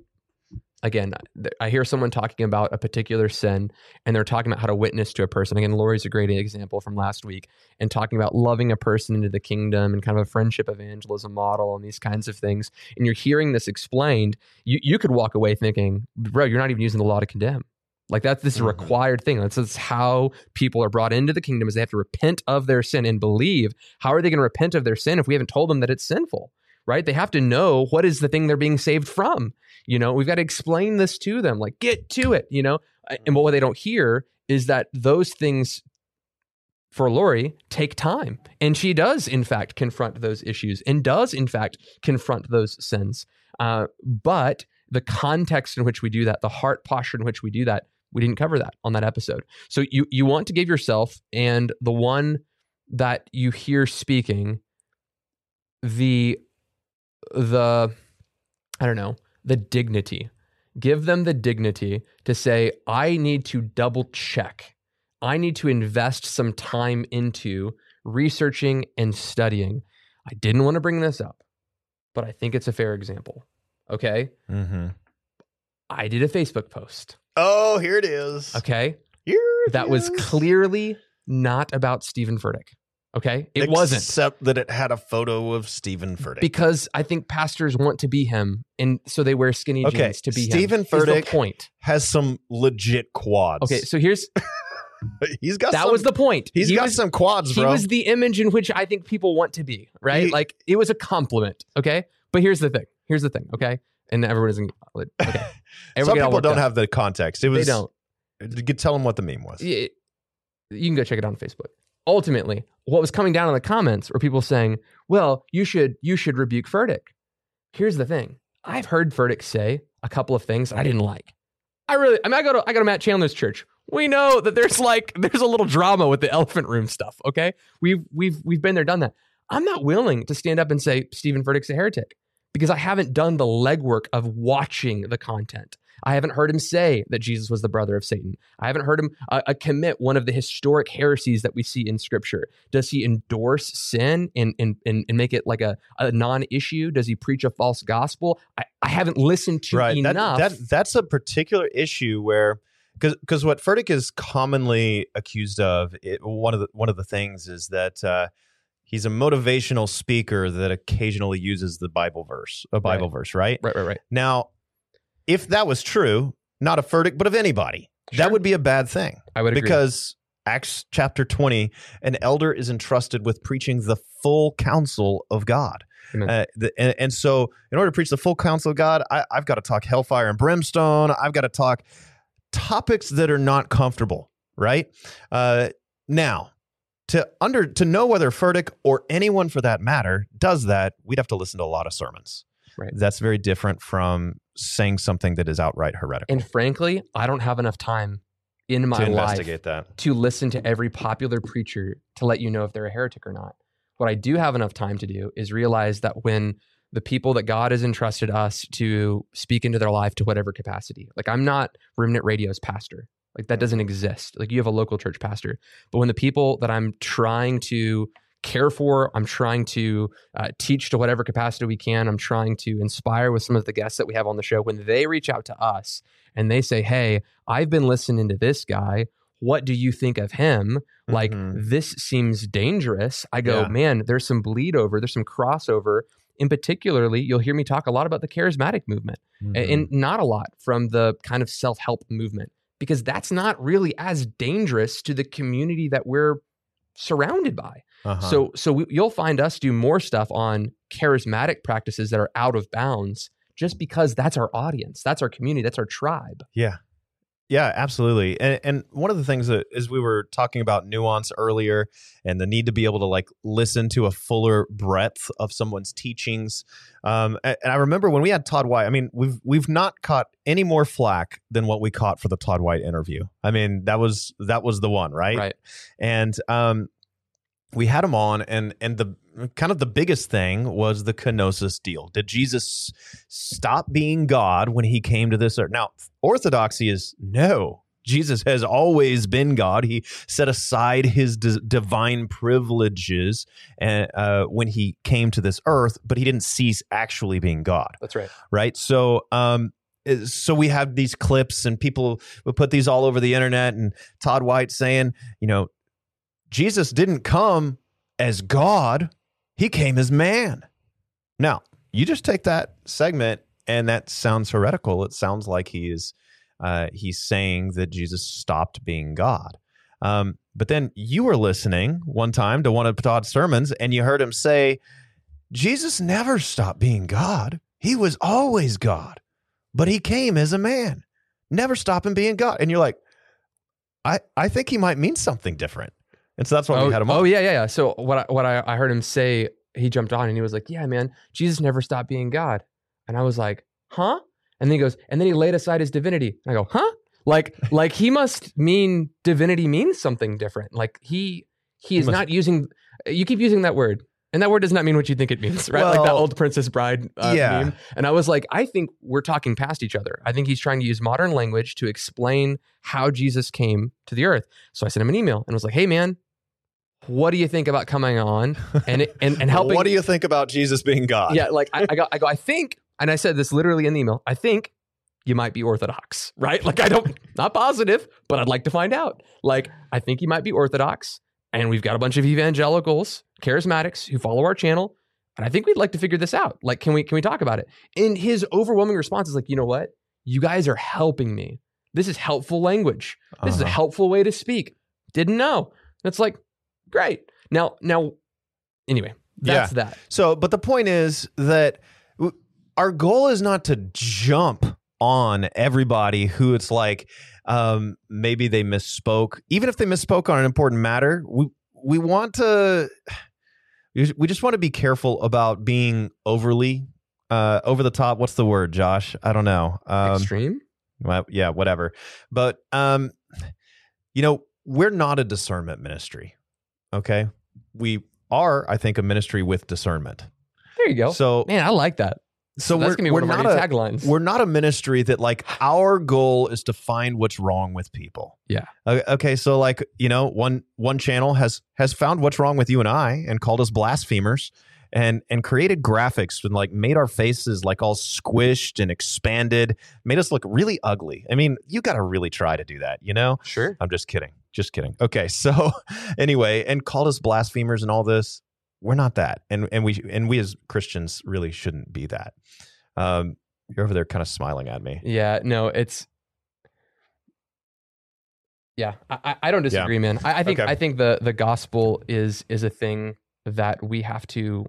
again, I hear someone talking about a particular sin and they're talking about how to witness to a person. Again, Lori's a great example from last week and talking about loving a person into the kingdom and kind of a friendship evangelism model and these kinds of things. And you're hearing this explained, you, you could walk away thinking, bro, you're not even using the law to condemn. Like that's this is a Mhm. required thing. That's, that's how people are brought into the kingdom is they have to repent of their sin and believe. How are they going to repent of their sin if we haven't told them that it's sinful? Right? They have to know what is the thing they're being saved from. You know, we've got to explain this to them. Like, get to it. You know, and what they don't hear is that those things for Lori take time, and she does in fact confront those issues and does in fact confront those sins. Uh, but the context in which we do that, the heart posture in which we do that, we didn't cover that on that episode. So you you want to give yourself and the one that you hear speaking the the I don't know, the dignity. Give them the dignity to say I need to double check. I need to invest some time into researching and studying. I didn't want to bring this up, but I think it's a fair example. Okay? Mm-hmm. I did a Facebook post. oh, here it is. Okay? Here it that was clearly not about Stephen Furtick. Okay? It wasn't. Except that it had a photo of Stephen Furtick. Because I think pastors want to be him, and so they wear skinny Okay, jeans to be Stephen him. The Furtick- point. has some legit quads. Okay, so here's he's got that some, was the point. he's he got was, some quads, he was the image in which I think people want to be, right? He- like it was a compliment. Okay, but here's the thing. Here's the thing. Okay, and everyone isn't. Okay, some Everyone all people don't have the context. It was They don't. You could tell them what the meme was. You can go check it out on Facebook. Ultimately, what was coming down in the comments were people saying, "Well, you should you should rebuke Furtick." Here's the thing: I've heard Furtick say a couple of things I didn't like. I really, I mean, I go to I go to Matt Chandler's church. We know that there's like there's a little drama with the elephant room stuff. Okay, we've we've we've been there, done that. I'm not willing to stand up and say Stephen Furtick's a heretic because I haven't done the legwork of watching the content. I haven't heard him say that Jesus was the brother of Satan. I haven't heard him uh, uh, commit one of the historic heresies that we see in Scripture. Does he endorse sin and and and, and make it like a, a non-issue? Does he preach a false gospel? I, I haven't listened to right. Enough. that that's a particular issue where because what Furtick is commonly accused of it, one of the one of the things is that uh, he's a motivational speaker that occasionally uses the Bible verse, a Bible verse, right? right, right, right. Now, if that was true, not of Furtick, but of anybody, Sure. that would be a bad thing I would agree. because Acts chapter 20, an elder is entrusted with preaching the full counsel of God. Uh, the, and, and so, in order to preach the full counsel of God, I, I've got to talk hellfire and brimstone. I've got to talk topics that are not comfortable, right? Uh, now, to under to know whether Furtick or anyone for that matter does that, we'd have to listen to a lot of sermons. Right. That's very different from saying something that is outright heretical. and frankly, I don't have enough time in my to life investigate that. to listen to every popular preacher to let you know if they're a heretic or not. What I do have enough time to do is realize that when the people that God has entrusted us to speak into their life to whatever capacity, like I'm not Remnant Radio's pastor, like that doesn't exist. Like you have a local church pastor, but when the people that I'm trying to care for, I'm trying to uh, teach to whatever capacity we can, I'm trying to inspire with some of the guests that we have on the show, when they reach out to us and they say, Hey, I've been listening to this guy what do you think of him? Like, Mhm. this seems dangerous. I go, Yeah. man, there's some bleed over, there's some crossover. In particularly, you'll hear me talk a lot about the charismatic movement Mm-hmm. and not a lot from the kind of self help movement because that's not really as dangerous to the community that we're surrounded by. Uh-huh. So, so we, you'll find us do more stuff on charismatic practices that are out of bounds just because that's our audience, that's our community, that's our tribe. Yeah. Yeah, absolutely. And and one of the things that as we were talking about nuance earlier and the need to be able to like listen to a fuller breadth of someone's teachings. Um and, and I remember when we had Todd White, I mean, we've we've not caught any more flack than what we caught for the Todd White interview. I mean, that was that was the one, right? Right. And um we had him on and and the kind of the biggest thing was the kenosis deal. Did Jesus stop being God when he came to this earth? Now, orthodoxy is no. Jesus has always been God. He set aside his d- divine privileges and, uh, when he came to this earth, but he didn't cease actually being God That's right. right? So, um, so we have these clips, and people will put these all over the internet. And Todd White saying, you know, Jesus didn't come as God; he came as man. Now, you just take that segment, and that sounds heretical. It sounds like he is uh, he's saying that Jesus stopped being God. Um, but then you were listening one time to one of Todd's sermons, and you heard him say, Jesus never stopped being God. He was always God, but he came as a man, never stopping being God. And you're like, I, I think he might mean something different. And so that's why oh, we had him on. oh, yeah, yeah, yeah. So what I, what I, I heard him say, he jumped on and he was like, "Yeah, man, Jesus never stopped being God." And I was like, "Huh?" And then he goes, and then he laid aside his divinity. And I go, "Huh?" Like like he must mean divinity means something different. Like he he is must- not using. You keep using that word. And that word does not mean what you think it means, right? like that old Princess Bride uh, yeah. meme. And I was like, I think we're talking past each other. I think he's trying to use modern language to explain how Jesus came to the earth. So I sent him an email and was like, Hey, man, what do you think about coming on and and, and helping? What do you think about Jesus being God? yeah, like I, I go, I go, I think, and I said this literally in the email. I think you might be Orthodox, right? Like I don't, not positive, but I'd like to find out. Like I think you might be Orthodox, and we've got a bunch of evangelicals, charismatics who follow our channel, and I think we'd like to figure this out. Like, can we can we talk about it? And his overwhelming response is like, you know what? You guys are helping me. This is helpful language. This is a Uh-huh. helpful way to speak. Didn't know. It's like, great. Now, now, anyway, that's that. So, but the point is that w- our goal is not to jump on everybody who it's like um, maybe they misspoke, even if they misspoke on an important matter. We we want to we we just want to be careful about being overly uh, over the top. What's the word, Josh? I don't know. Um, Extreme. well, yeah, whatever. But um, you know, we're not a discernment ministry. Okay, we are, I think, a ministry with discernment. There you go. So, Man, I like that. so that's we're, gonna be we're one of our not a taglines. we're not a ministry that like our goal is to find what's wrong with people. Yeah. Okay. So like you know one one channel has has found what's wrong with you and I and called us blasphemers and and created graphics and like made our faces like all squished and expanded, made us look really ugly. I mean, you got to really try to do that, you know. Sure. I'm just kidding. Just kidding. Okay. So anyway, and called us blasphemers and all this. We're not that. And and we and we as Christians really shouldn't be that. Um you're over there kind of smiling at me. Yeah. No, it's. Yeah, I, I- don't disagree, man. I, I think Okay. I think the the gospel is is a thing that we have to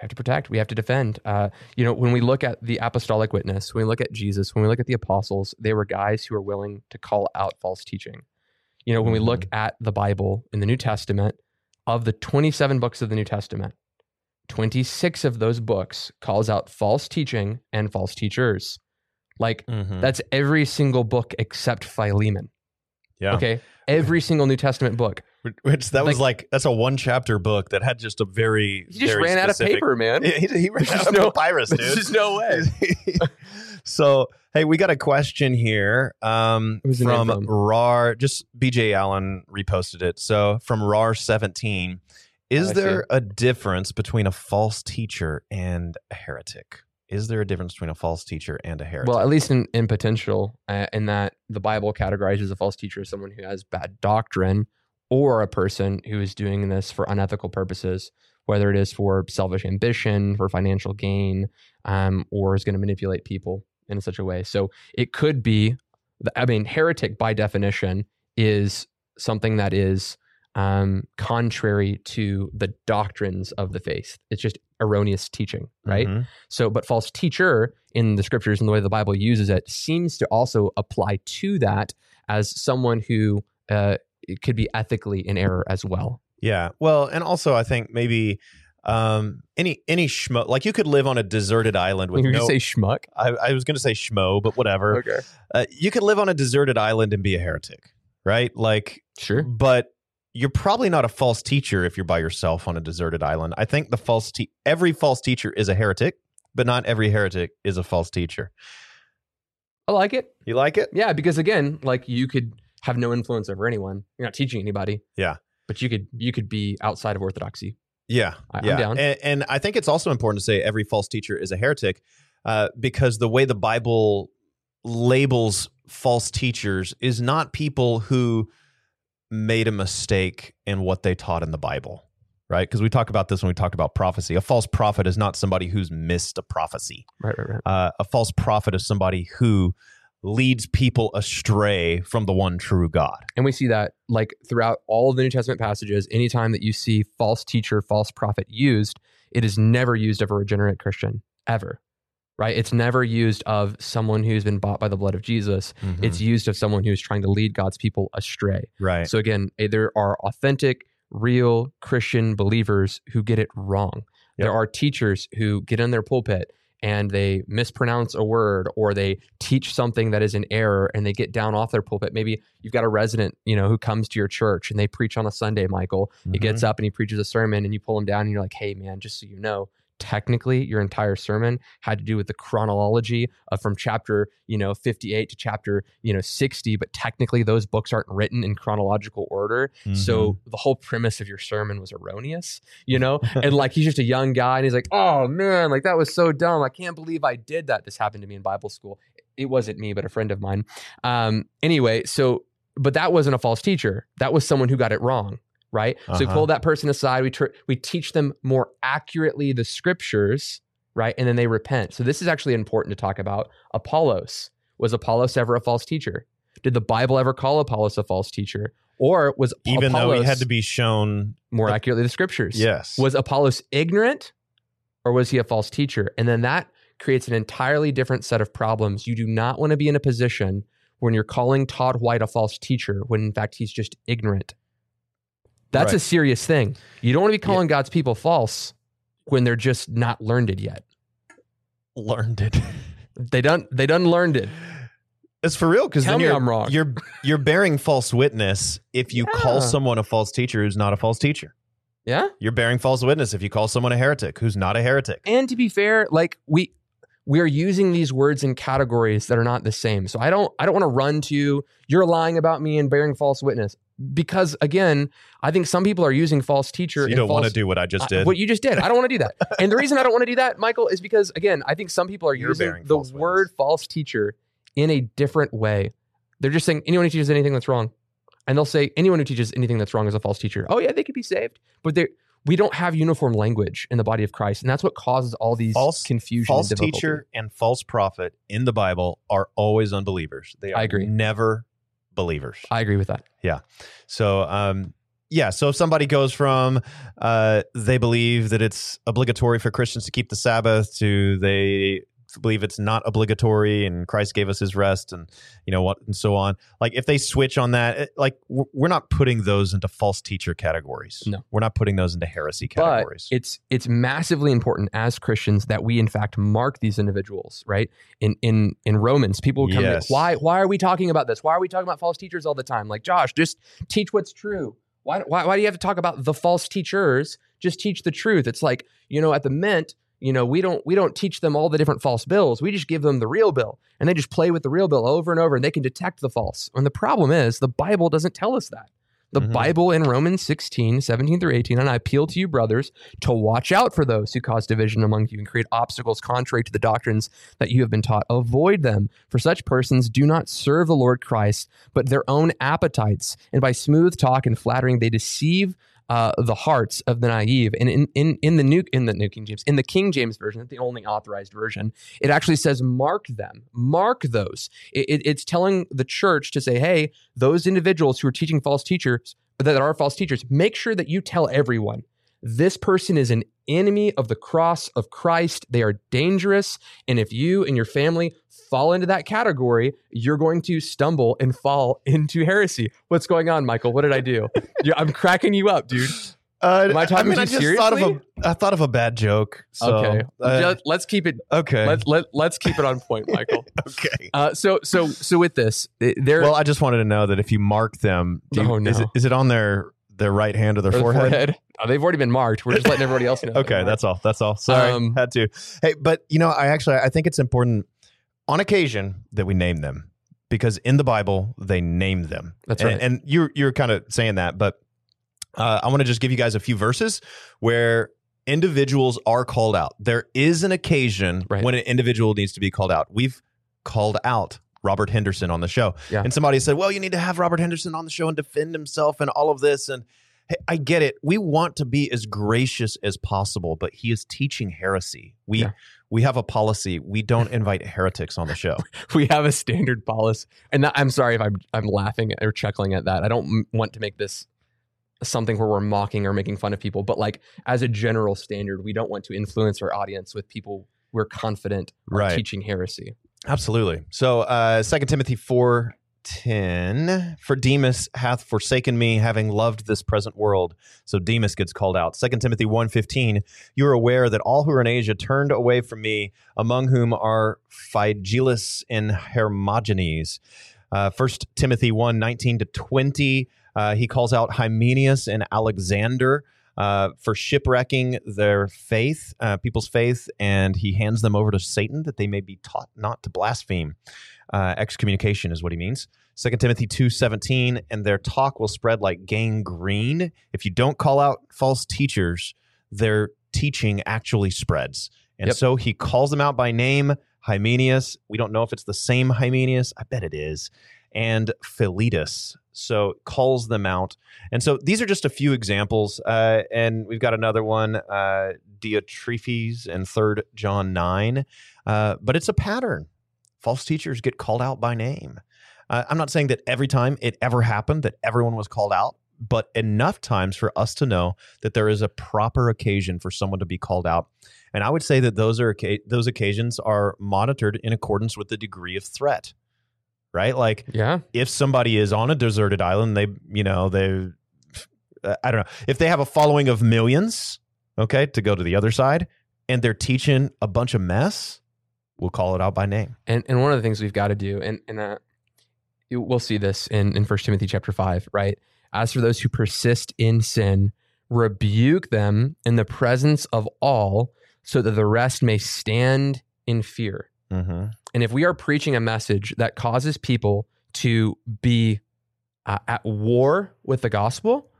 we have to protect. We have to defend. Uh, you know, when we look at the apostolic witness, when we look at Jesus, when we look at the apostles, they were guys who were willing to call out false teaching. You know, when we look at the Bible in the New Testament, of the 27 books of the New Testament, 26 of those books calls out false teaching and false teachers. Like Mhm. that's every single book except Philemon. Yeah. Okay. Every single New Testament book. Which that was like that's a one chapter book that had just a very He just very ran out of paper, man. Yeah, he, he ran There's out of no- papyrus, dude. There's just no way. so hey, we got a question here um, Who's the name from, from? RAR. Just BJ Allen reposted it. So from RAR seventeen, is Oh, there a difference between a false teacher and a heretic? is there a difference between a false teacher and a heretic? Well, at least in, in potential, uh, in that the Bible categorizes a false teacher as someone who has bad doctrine or a person who is doing this for unethical purposes, whether it is for selfish ambition, for financial gain, um, or is going to manipulate people in such a way. So it could be, I mean, heretic by definition is something that is um, contrary to the doctrines of the faith. It's just erroneous teaching, right? Mhm. So, but false teacher in the scriptures and the way the Bible uses it seems to also apply to that as someone who uh, it could be ethically in error as well. Yeah. Well, and also I think maybe um, any any schmo like you could live on a deserted island with you no. say schmuck. I, I was going to say schmo, but whatever. Okay. Uh, you could live on a deserted island and be a heretic, right? Like, Sure. but you're probably not a false teacher if you're by yourself on a deserted island. I think the false te- every false teacher is a heretic, but not every heretic is a false teacher. I like it. You like it? Yeah, because again, like you could have no influence over anyone. You're not teaching anybody. Yeah. But you could you could be outside of orthodoxy. Yeah, I- I'm yeah. down. And, and I think it's also important to say every false teacher is a heretic, uh, because the way the Bible labels false teachers is not people who made a mistake in what they taught in the Bible, right? Because we talk about this when we talked about prophecy. A false prophet is not somebody who's missed a prophecy. Right, right, right. Uh, a false prophet is somebody who leads people astray from the one true God. And we see that like throughout all of the New Testament passages, anytime that you see false teacher, false prophet used, it is never used of a regenerate Christian, ever. Right? It's never used of someone who's been bought by the blood of Jesus. It's used of someone who's trying to lead God's people astray. right. So again, eh, there are authentic, real Christian believers who get it wrong. There are teachers who get in their pulpit and they mispronounce a word or they teach something that is an error and they get down off their pulpit. Maybe you've got a resident, you know, who comes to your church and they preach on a Sunday, Michael. He Mm-hmm. gets up and he preaches a sermon and you pull him down and you're like, "Hey man, just so you know, technically your entire sermon had to do with the chronology of from chapter you know 58 to chapter you know 60 but technically those books aren't written in chronological order. Mm-hmm. so the whole premise of your sermon was erroneous you know? And like he's just a young guy and he's like oh man like that was so dumb. I can't believe i did that. This happened to me in bible school. It wasn't me but a friend of mine. Um anyway so but that wasn't a false teacher. That was someone who got it wrong right? So we Uh-huh. pull that person aside we tr- we teach them more accurately the scriptures right? And then they repent. So this is actually important to talk about. Apollos. Was apollos ever a false teacher? Did the bible ever call apollos a false teacher? Or was Even though he had to be shown more the- accurately the scriptures? Yes. was apollos ignorant? Or was he a false teacher? And then that creates an entirely different set of problems. You do not want to be in a position when you're calling todd white a false teacher when in fact he's just ignorant that's a serious thing you don't want to be calling god's people false when they're just not learned it yet learned it. they done they done learned it It's for real because then me you're I'm wrong. you're you're bearing false witness if you call someone a false teacher who's not a false teacher. yeah You're bearing false witness if you call someone a heretic who's not a heretic. and to be fair like we we are using these words in categories that are not the same so i don't i don't want to run to you. you're lying about me and bearing false witness because again i think some people are using false teacher So you don't want to do what I just I- did. what you just did i don't want to do that and the reason i don't want to do that michael is because again i think some people are You're using the word witness. false teacher in a different way they're just saying anyone who teaches anything that's wrong and they'll say anyone who teaches anything that's wrong is a false teacher oh yeah they could be saved but they we don't have uniform language in the body of Christ, and that's what causes all these False- confusion. false and teacher and false prophet in the Bible are always unbelievers. They are I agree. never believers. I agree with that. Yeah. So, um, yeah. So if somebody goes from uh, they believe that it's obligatory for Christians to keep the Sabbath to they believe it's not obligatory and Christ gave us His rest and you know what and so on. Like if they switch on that, it, like we're not putting those into false teacher categories. No. we're not putting those into heresy But categories. it's it's massively important as Christians that we in fact mark these individuals, right? In in in Romans, people come Yes. to why why are we talking about this? Why are we talking about false teachers all the time? Like Josh, just teach what's true. Why why why do you have to talk about the false teachers? Just teach the truth. It's like, you know, at the mint, you know, we don't we don't teach them all the different false bills. We just give them the real bill and they just play with the real bill over and over and they can detect the false. And the problem is the Bible doesn't tell us that. The Mhm. Bible in Romans 16, 17 through 18, and I appeal to you, brothers, to watch out for those who cause division among you and create obstacles contrary to the doctrines that you have been taught. Avoid them, for such persons do not serve the Lord Christ, but their own appetites. And by smooth talk and flattering, they deceive uh, the hearts of the naive. And in, in, in the new in the New King James, in the King James version, the only authorized version, it actually says, "Mark them, mark those." It, it- it's telling the church to say, "Hey, those individuals who are teaching false teachers that are false teachers, make sure that you tell everyone." This person is an enemy of the cross of Christ. They are dangerous. And if you and your family fall into that category, you're going to stumble and fall into heresy. What's going on, Michael? What did I do? I'm cracking you up, dude. Uh, Am I talking mean, too I just thought of a I thought of a bad joke. So, okay. uh, Just- let's keep it okay. let, let, let's keep it on point, Michael. okay. Uh, so so so with this, there Well, I just wanted to know that if you mark them, you, Oh, is, it, is it on their their right hand or their or the forehead? Oh, they've already been marked. We're just letting everybody else know. Okay, that's all. That's all. Sorry, Um, had to. Hey, but you know, I actually I think it's important on occasion that we name them because in the Bible they name them. That's And- right. And, you're you're kind of saying that, but uh, I want to just give you guys a few verses where individuals are called out. There is an occasion Right. when an individual needs to be called out. We've called out Robert Henderson on the show. Yeah. And somebody said, well, you need to have Robert Henderson on the show and defend himself and all of this. And hey, I get it. We want to be as gracious as possible, but he is teaching heresy. We Yeah. we have a policy. We don't invite heretics on the show. we have a standard policy, and that, I'm sorry if I'm I'm laughing or chuckling at that. I don't m- want to make this something where we're mocking or making fun of people, but like as a general standard, we don't want to influence our audience with people we're confident Right. teaching heresy. Absolutely. So, uh, 2 Timothy four ten. For Demas hath forsaken me, having loved this present world. So Demas gets called out. 2 Timothy 1.15, You are aware that all who are in Asia turned away from me, among whom are Phygelus and Hermogenes. Uh, 1 Timothy 1, 19 to 20, uh, he calls out Hymenaeus and Alexander uh, for shipwrecking their faith, uh, people's faith, and he hands them over to Satan that they may be taught not to blaspheme. Uh, excommunication is what he means. 2 Timothy 2:17 and their talk will spread like gangrene. If you don't call out false teachers, their teaching actually spreads. And Yep. so he calls them out by name, Hymenaeus. We don't know if it's the same Hymenaeus. I bet it is. And Philetus. So calls them out. And so these are just a few examples. Uh, and we've got another one, uh, Diotrephes and 3rd John 9. Uh, but it's a pattern. False teachers get called out by name. Uh, I'm not saying that every time it ever happened that everyone was called out, but enough times for us to know that there is a proper occasion for someone to be called out. And I would say that those are those occasions are monitored in accordance with the degree of threat. Right? Like Yeah, if somebody is on a deserted island, they, you know, they, uh, I don't know, if they have a following of millions, okay, to go to the other side, and they're teaching a bunch of mess, we'll call it out by name. and and one of the things we've got to do, and and uh, we'll see this in in First Timothy chapter five, right? As for those who persist in sin, rebuke them in the presence of all, so that the rest may stand in fear. Mm-hmm. And if we are preaching a message that causes people to be uh, at war with the gospel,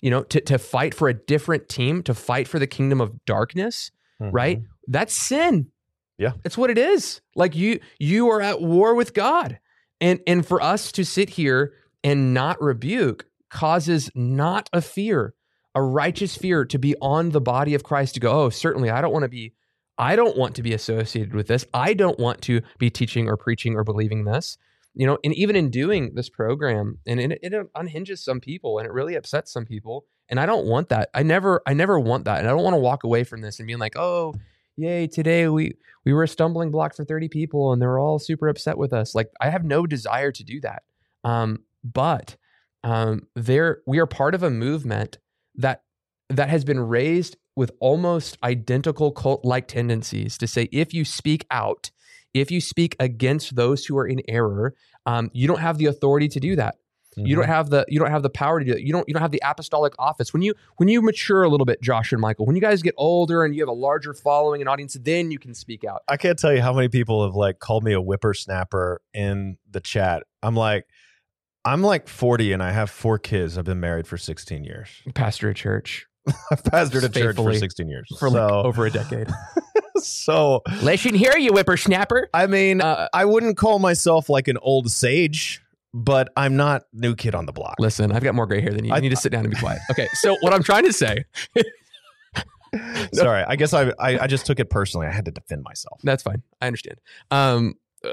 you know, to, to fight for a different team, to fight for the kingdom of darkness, right? That's sin. Mm-hmm. Yeah. That's what it is. Like you you are at war with God. And and for us to sit here and not rebuke causes not a fear, a righteous fear to be on the body of Christ to go, "Oh, certainly I don't want to be I don't want to be associated with this. I don't want to be teaching or preaching or believing this." You know, and even in doing this program, and it, it unhinges some people and it really upsets some people. And I don't want that. I never, I never want that. And I don't want to walk away from this and being like, oh, yay, today we we were a stumbling block for 30 people and they're all super upset with us. Like I have no desire to do that. Um, but um, there we are part of a movement that that has been raised with almost identical cult-like tendencies to say if you speak out, if you speak against those who are in error, um, you don't have the authority to do that. You don't have the you don't have the power to do it. You don't you don't have the apostolic office. When you when you mature a little bit, Josh and Michael, when you guys get older and you have a larger following and audience, then you can speak out. I can't tell you how many people have like called me a whippersnapper in the chat. I'm like, I'm like 40 and I have four kids. I've been married for 16 years. Pastor a church I've pastored a church for 16 years. for like over a decade. so Listen here, you whippersnapper. I mean, Uh, I wouldn't call myself like an old sage, but I'm not new kid on the block. Listen, I've got more gray hair than you. You I- need to sit down and be quiet. Okay, so what I'm trying to say, Sorry, I guess I, I I just took it personally. I had to defend myself. that's fine. I understand. Um, uh,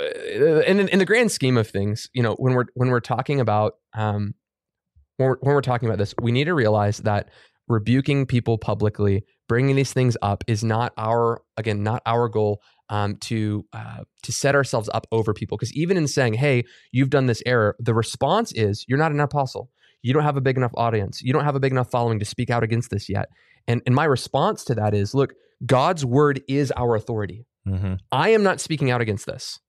in in the grand scheme of things, you know, when we're when we're talking about um, when we're, when we're talking about this, we need to realize that rebuking people publicly, bringing these things up, is not our again not our goal. Um, to uh, to set ourselves up over people, because even in saying, "Hey, you've done this error," the response is, "You're not an apostle. You don't have a big enough audience. You don't have a big enough following to speak out against this yet." And and my response to that is, "Look, God's word is our authority. Mm-hmm. I am not speaking out against this.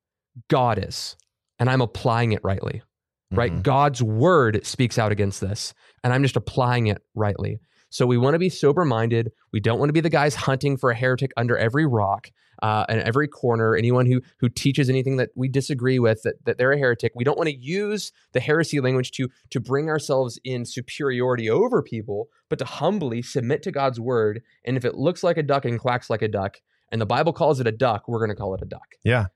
God is, and I'm applying it rightly." right? Mm-hmm. God's word speaks out against this, and I'm just applying it rightly. So we want to be sober minded. We don't want to be the guys hunting for a heretic under every rock uh, and every corner. Anyone who who teaches anything that we disagree with that, that they're a heretic. We don't want to use the heresy language to to bring ourselves in superiority over people, but to humbly submit to God's word. And if it looks like a duck and quacks like a duck, and the Bible calls it a duck, we're going to call it a duck. Yeah.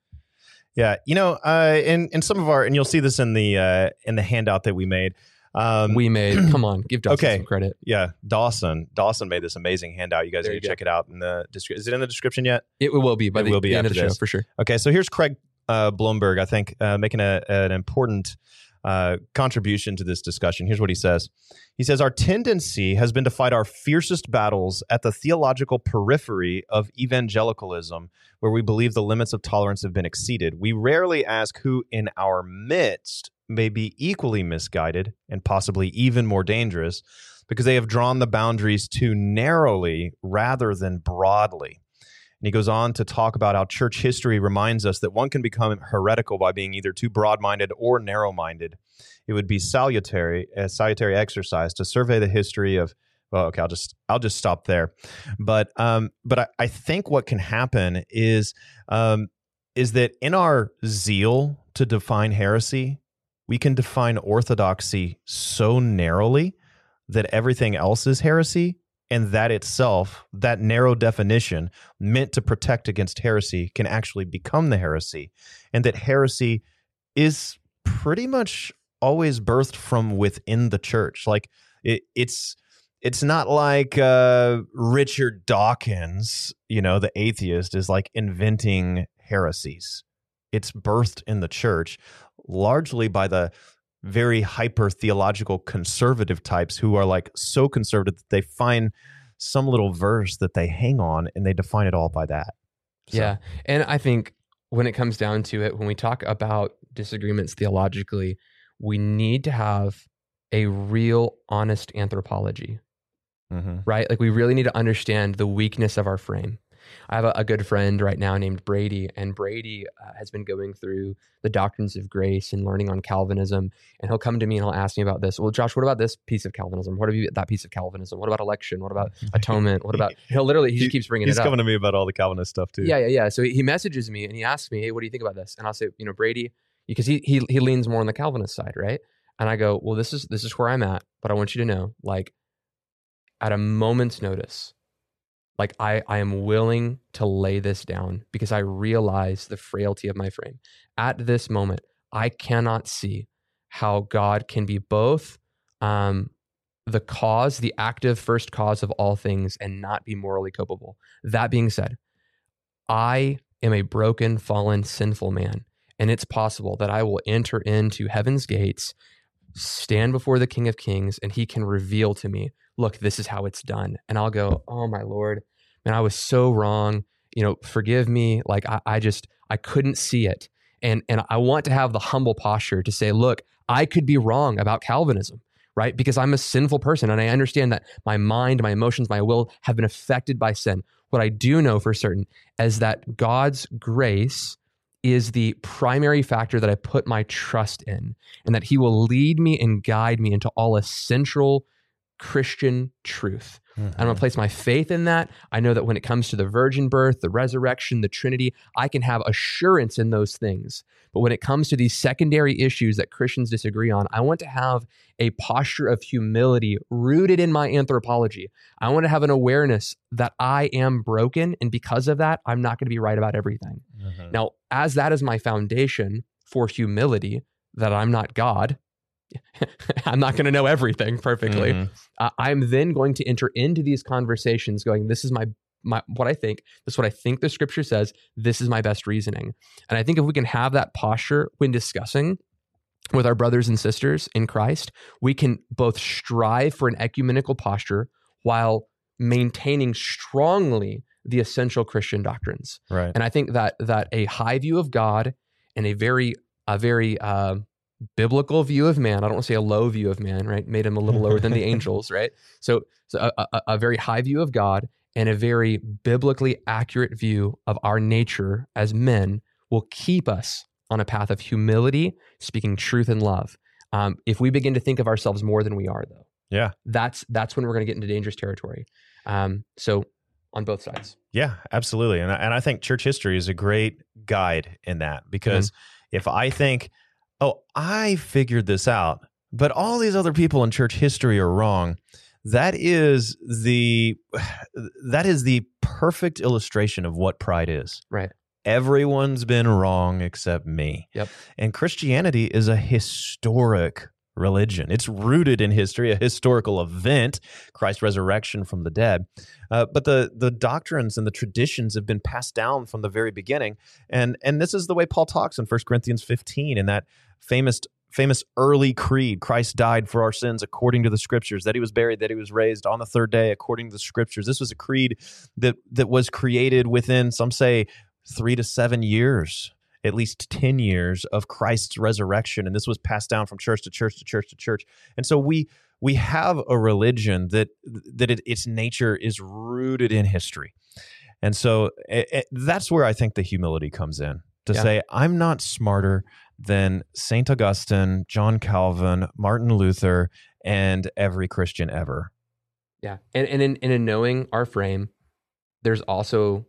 Yeah. You know, uh, in, in some of our, and you'll see this in the, uh, in the handout that we made. Um, we made. Come on, give Dawson Okay. some credit. yeah, Dawson, Dawson made this amazing handout. You guys There need to go. check it out in the description. Is it in the description yet? It will be by It the, will be end of the show for sure. Okay. So here's Craig uh, Blomberg, I think, uh, making a, an important uh, contribution to this discussion. Here's what he says He says, Our tendency has been to fight our fiercest battles at the theological periphery of evangelicalism, where we believe the limits of tolerance have been exceeded. We rarely ask who in our midst may be equally misguided and possibly even more dangerous because they have drawn the boundaries too narrowly rather than broadly. And he goes on to talk about how church history reminds us that one can become heretical by being either too broad minded or narrow minded. It would be salutary, a salutary exercise to survey the history of. Well, okay, I'll just I'll just stop there. But um, but I, I think what can happen is um, is that in our zeal to define heresy, we can define orthodoxy so narrowly that everything else is heresy, and that itself, that narrow definition meant to protect against heresy, can actually become the heresy, and that heresy is pretty much always birthed from within the church. Like it, it's it's not like uh, Richard Dawkins, you know, the atheist, is like inventing heresies. It's birthed in the church, largely by the very hyper theological conservative types who are like so conservative that they find some little verse that they hang on and they define it all by that. So, Yeah. And I think when it comes down to it, when we talk about disagreements theologically, we need to have a real honest anthropology, mhm. right? Like we really need to understand the weakness of our frame. I have a, a good friend right now named Brady, and Brady uh, has been going through the doctrines of grace and learning on Calvinism. And he'll come to me and he'll ask me about this. Well, Josh, what about this piece of Calvinism? What about that piece of Calvinism? What about election? What about atonement? What about? He'll literally he just keeps bringing He's it up. He's coming to me about all the Calvinist stuff too. Yeah, yeah, yeah. So he he messages me and he asks me, "Hey, what do you think about this?" And I'll say, "You know, Brady, because he he he leans more on the Calvinist side, right?" And I go, "Well, this is this is where I'm at, but I want you to know, like, at a moment's notice, like I I am willing to lay this down because I realize the frailty of my frame. At this moment, I cannot see how God can be both um, the cause, the active first cause of all things, and not be morally culpable. That being said, I am a broken, fallen, sinful man, and it's possible that I will enter into heaven's gates, stand before the King of Kings, and he can reveal to me, look, this is how it's done. And I'll go, oh my Lord, man, I was so wrong. You know, forgive me. Like I, I just I couldn't see it. And and I want to have the humble posture to say, look, I could be wrong about Calvinism, right? Because I'm a sinful person and I understand that my mind, my emotions, my will have been affected by sin. What I do know for certain is that God's grace is the primary factor that I put my trust in, and that He will lead me and guide me into all essential Christian truth. Mhm. I'm going to place my faith in that. I know that when it comes to the virgin birth, the resurrection, the Trinity, I can have assurance in those things. But when it comes to these secondary issues that Christians disagree on, I want to have a posture of humility rooted in my anthropology. I want to have an awareness that I am broken. And because of that, I'm not going to be right about everything. Mhm. Now, as that is my foundation for humility, that I'm not God, I'm not going to know everything perfectly. Mhm. Uh, I'm then going to enter into these conversations going, this is my my what I think, this is what I think the scripture says, this is my best reasoning. And I think if we can have that posture when discussing with our brothers and sisters in Christ, we can both strive for an ecumenical posture while maintaining strongly the essential Christian doctrines. Right. And I think that that a high view of God and a very a very uh, biblical view of man. I don't want to say a low view of man, right? Made him a little lower than the angels, right? So, so a, a, a very high view of God and a very biblically accurate view of our nature as men will keep us on a path of humility, speaking truth and love. Um, if we begin to think of ourselves more than we are, though, Yeah. that's that's when we're going to get into dangerous territory. Um, so, on both sides. Yeah, absolutely. And I, and I think church history is a great guide in that because if I think, oh, I figured this out, but all these other people in church history are wrong, that is the that is the perfect illustration of what pride is. Right. Everyone's been wrong except me. Yep. And Christianity is a historic religion. It's rooted in history, a historical event, Christ's resurrection from the dead. Uh, but the the doctrines and the traditions have been passed down from the very beginning. And and this is the way Paul talks in 1 Corinthians 15 in that famous famous early creed Christ died for our sins according to the scriptures that he was buried that he was raised on the third day according to the scriptures this was a creed that that was created within some say 3 to 7 years at least 10 years of Christ's resurrection and this was passed down from church to church to church to church and so we we have a religion that that it, its nature is rooted in history and so it, it- that's where I think the humility comes in to Yeah. say I'm not smarter than St. Augustine, John Calvin, Martin Luther, and every Christian ever. Yeah. And, and in, and in knowing our frame, there's also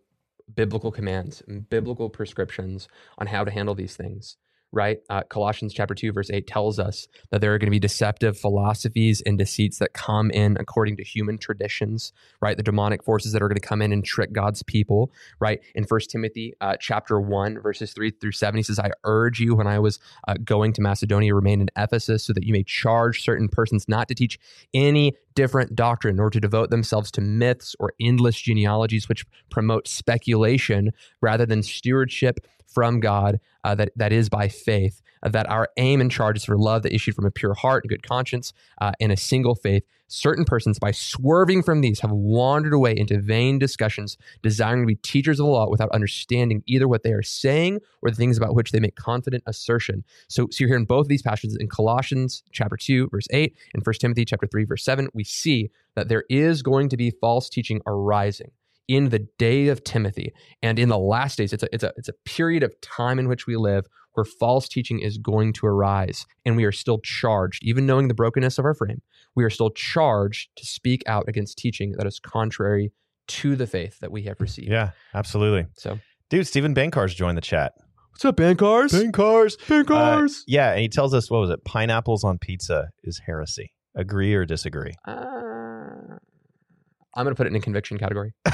biblical commands and biblical prescriptions on how to handle these things, right? Uh, Colossians chapter 2, verse 8 tells us that there are going to be deceptive philosophies and deceits that come in according to human traditions, right? The demonic forces that are going to come in and trick God's people, right? In First Timothy uh, chapter 1, verses 3 through 7, he says, I urge you when I was uh, going to Macedonia, remain in Ephesus so that you may charge certain persons not to teach any different doctrine or to devote themselves to myths or endless genealogies which promote speculation rather than stewardship from God uh, that, that is by faith. That our aim and charge is for love that issued from a pure heart and good conscience uh, and a single faith. Certain persons, by swerving from these, have wandered away into vain discussions, desiring to be teachers of the law without understanding either what they are saying or the things about which they make confident assertion. So, so you're hearing both of these passages in Colossians chapter 2, verse 8, and 1 Timothy chapter 3, verse 7. We see that there is going to be false teaching arising in the day of Timothy and in the last days. It's a, it's a, it's a period of time in which we live where false teaching is going to arise. And we are still charged, even knowing the brokenness of our frame, we are still charged to speak out against teaching that is contrary to the faith that we have received. Yeah, absolutely. So, Dude, Stephen Bankar's joined the chat. what's up, Bankars? Bankars. Bankars. Uh, yeah, and he tells us, what was it? Pineapples on pizza is heresy. Agree or disagree? Uh, I'm going to put it in a conviction category.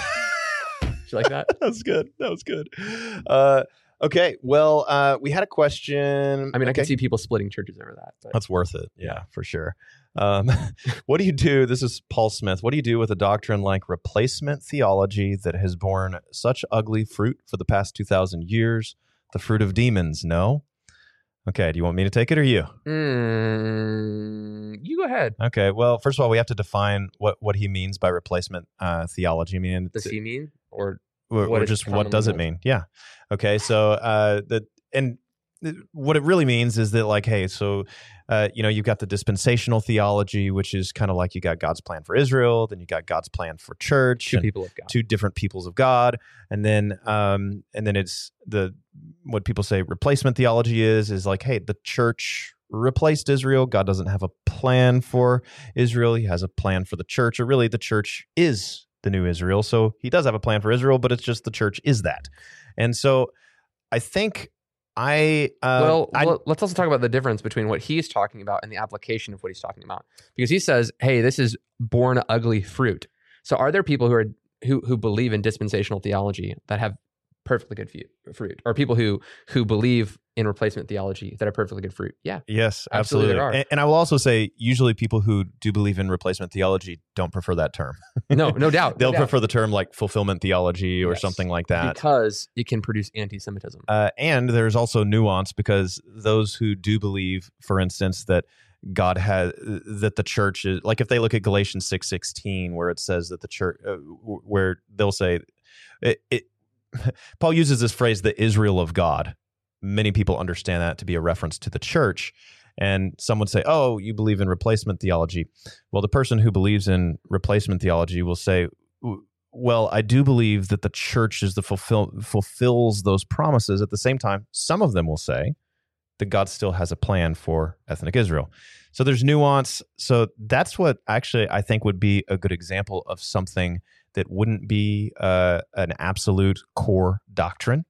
you like that? that was good. That was good. Uh, okay, well, uh, we had a question. I mean, I okay. can see people splitting churches over that. But That's worth it. Yeah, for sure. Um, what do you do? This is Paul Smith. What do you do with a doctrine like replacement theology that has borne such ugly fruit for the past 2,000 years? The fruit of demons, no? Okay, do you want me to take it or you? Mm, you go ahead. Okay, well, first of all, we have to define what, what he means by replacement uh, theology. I mean, Does he mean? Or or, or just what does it mean yeah okay so uh the and what it really means is that like hey so uh you know you've got the dispensational theology which is kind of like you got god's plan for israel then you got god's plan for church two people of God. two different peoples of god and then um and then it's the what people say replacement theology is is like hey the church replaced Israel. God doesn't have a plan for Israel. He has a plan for the church, or really, the church is the new Israel. So he does have a plan for Israel, but it's just the church is that. And so I think I uh, well, I, well, let's also talk about the difference between what he's talking about and the application of what he's talking about. Because he says, "Hey, this is born ugly fruit." So, are there people who are who who believe in dispensational theology that have perfectly good fruit, or people who who believe in replacement theology that are perfectly good fruit? Yeah, yes, Absolutely absolutely. And, and I will also say, usually people who do believe in replacement theology don't prefer that term. no, no doubt. They'll no doubt. prefer the term like fulfillment theology or Yes. something like that. because it can produce anti-Semitism. Uh, and there's also nuance because those who do believe, for instance, that God has that the church is like if they look at Galatians six sixteen, where it says that the church, uh, where they'll say it, it. Paul uses this phrase, "the Israel of God." Many people understand that to be a reference to the church, and some would say, "Oh, you believe in replacement theology." Well, the person who believes in replacement theology will say, well, I do believe that the church is the fulfill fulfills those promises. At the same time, some of them will say that God still has a plan for ethnic Israel. So there's nuance. So that's what actually I think would be a good example of something that wouldn't be uh, an absolute core doctrine.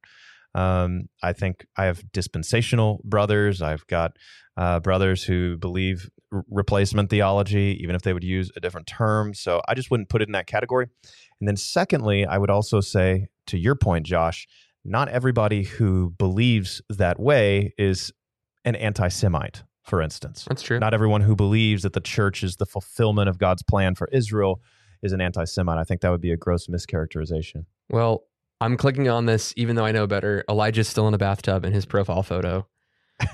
Um, I think I have dispensational brothers. I've got uh, brothers who believe r- replacement theology, even if they would use a different term. So I just wouldn't put it in that category. And then, secondly, I would also say, to your point, Josh, not everybody who believes that way is an anti Semite, for instance. That's true. Not everyone who believes that the church is the fulfillment of God's plan for Israel is an anti Semite. I think that would be a gross mischaracterization. Well, I'm clicking on this even though I know better. Elijah's still in a bathtub in his profile photo.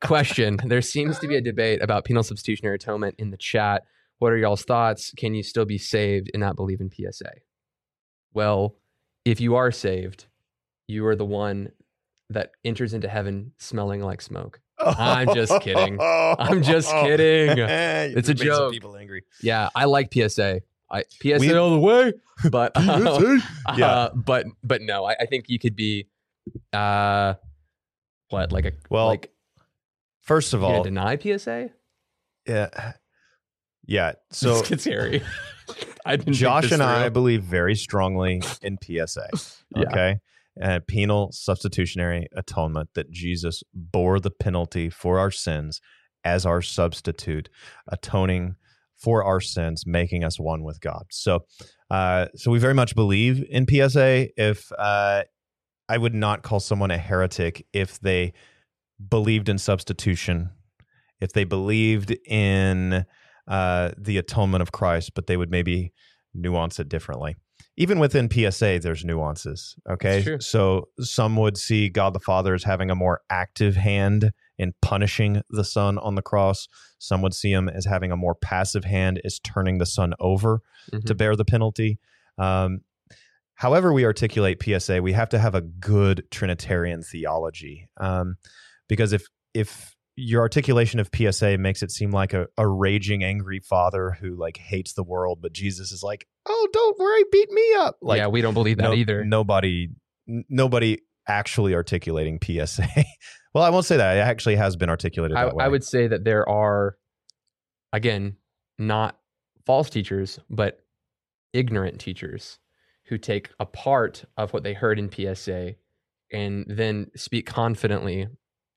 Question There seems to be a debate about penal substitutionary atonement in the chat. What are y'all's thoughts? Can you still be saved and not believe in PSA? Well, if you are saved, you are the one that enters into heaven smelling like smoke. I'm just kidding. I'm just kidding. It's a joke. People angry. Yeah, I like PSA. I PSA We- all the way, but uh, Yeah. uh, but but no, I, I think you could be, uh, what like a Well, like First of all, deny PSA? yeah, yeah. So this gets hairy. I Josh and I through. believe very strongly in PSA. Yeah. Uh, penal substitutionary atonement that Jesus bore the penalty for our sins as our substitute, atoning for our sins, making us one with God. So, uh, so we very much believe in PSA. If uh, I would not call someone a heretic if they believed in substitution, if they believed in uh, the atonement of Christ, but they would maybe nuance it differently. Even within PSA, there's nuances. Okay. So some would see God the Father as having a more active hand in punishing the Son on the cross. Some would see him as having a more passive hand, as turning the Son over Mhm. to bear the penalty. Um, however, we articulate PSA, we have to have a good Trinitarian theology. Um, because if if your articulation of PSA makes it seem like a, a raging, angry father who like hates the world, but Jesus is like, "Oh, don't worry, beat me up." Like, yeah, we don't believe that no- either. Nobody, nobody actually articulating PSA. well, I won't say that. It actually has been articulated I. I would say that there are, again, not false teachers, but ignorant teachers who take a part of what they heard in PSA and then speak confidently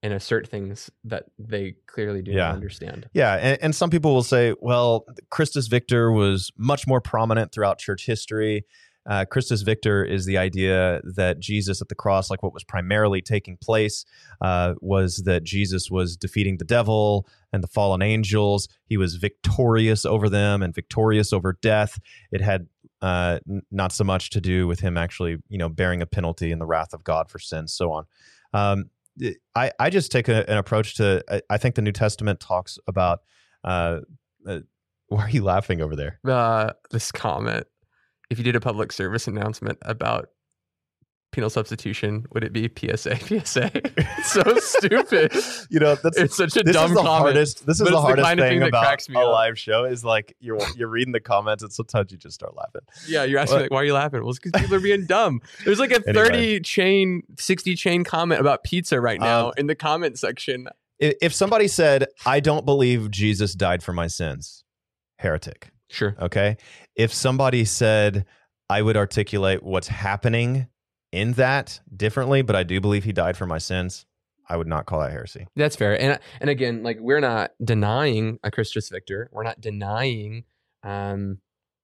and assert things that they clearly do Yeah. not understand. Yeah, and, and some people will say, well, Christus Victor was much more prominent throughout church history. Uh, Christus Victor is the idea that Jesus at the cross, like what was primarily taking place, uh, was that Jesus was defeating the devil and the fallen angels. He was victorious over them and victorious over death. It had uh, n- not so much to do with him actually, you know, bearing a penalty in the wrath of God for sin, so on. Um, I, I just take a, an approach to I, I think the New Testament talks about uh, uh why are you laughing over there? Uh, this comment if you did a public service announcement about penal substitution, would it be PSA? PSA? it's so stupid. You know, that's It's such a this dumb is the comment. hardest this is the it's the hardest kind of thing thing that about cracks me a up. live show is like you're you're reading the comments and sometimes you just start laughing. Yeah, you're asking What? like, why are you laughing? Well, it's because people are being dumb. There's like a Anyway. 30 chain, 60 chain comment about pizza right now Um, in the comment section. if somebody said, "I don't believe Jesus died for my sins," heretic. Sure. Okay. If somebody said, "I would articulate what's happening in that differently, but I do believe he died for my sins," I would not call that heresy. That's fair. And and again, like we're not denying a Christus Victor. We're not denying um,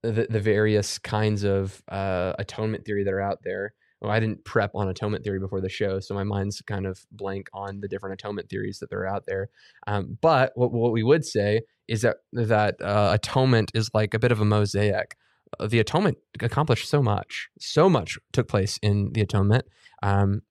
the the various kinds of uh, atonement theory that are out there. Well, I didn't prep on atonement theory before the show, so my mind's kind of blank on the different atonement theories that are out there. Um, but what what we would say is that that uh, atonement is like a bit of a mosaic. The atonement accomplished so much. So much took place in the atonement. Um,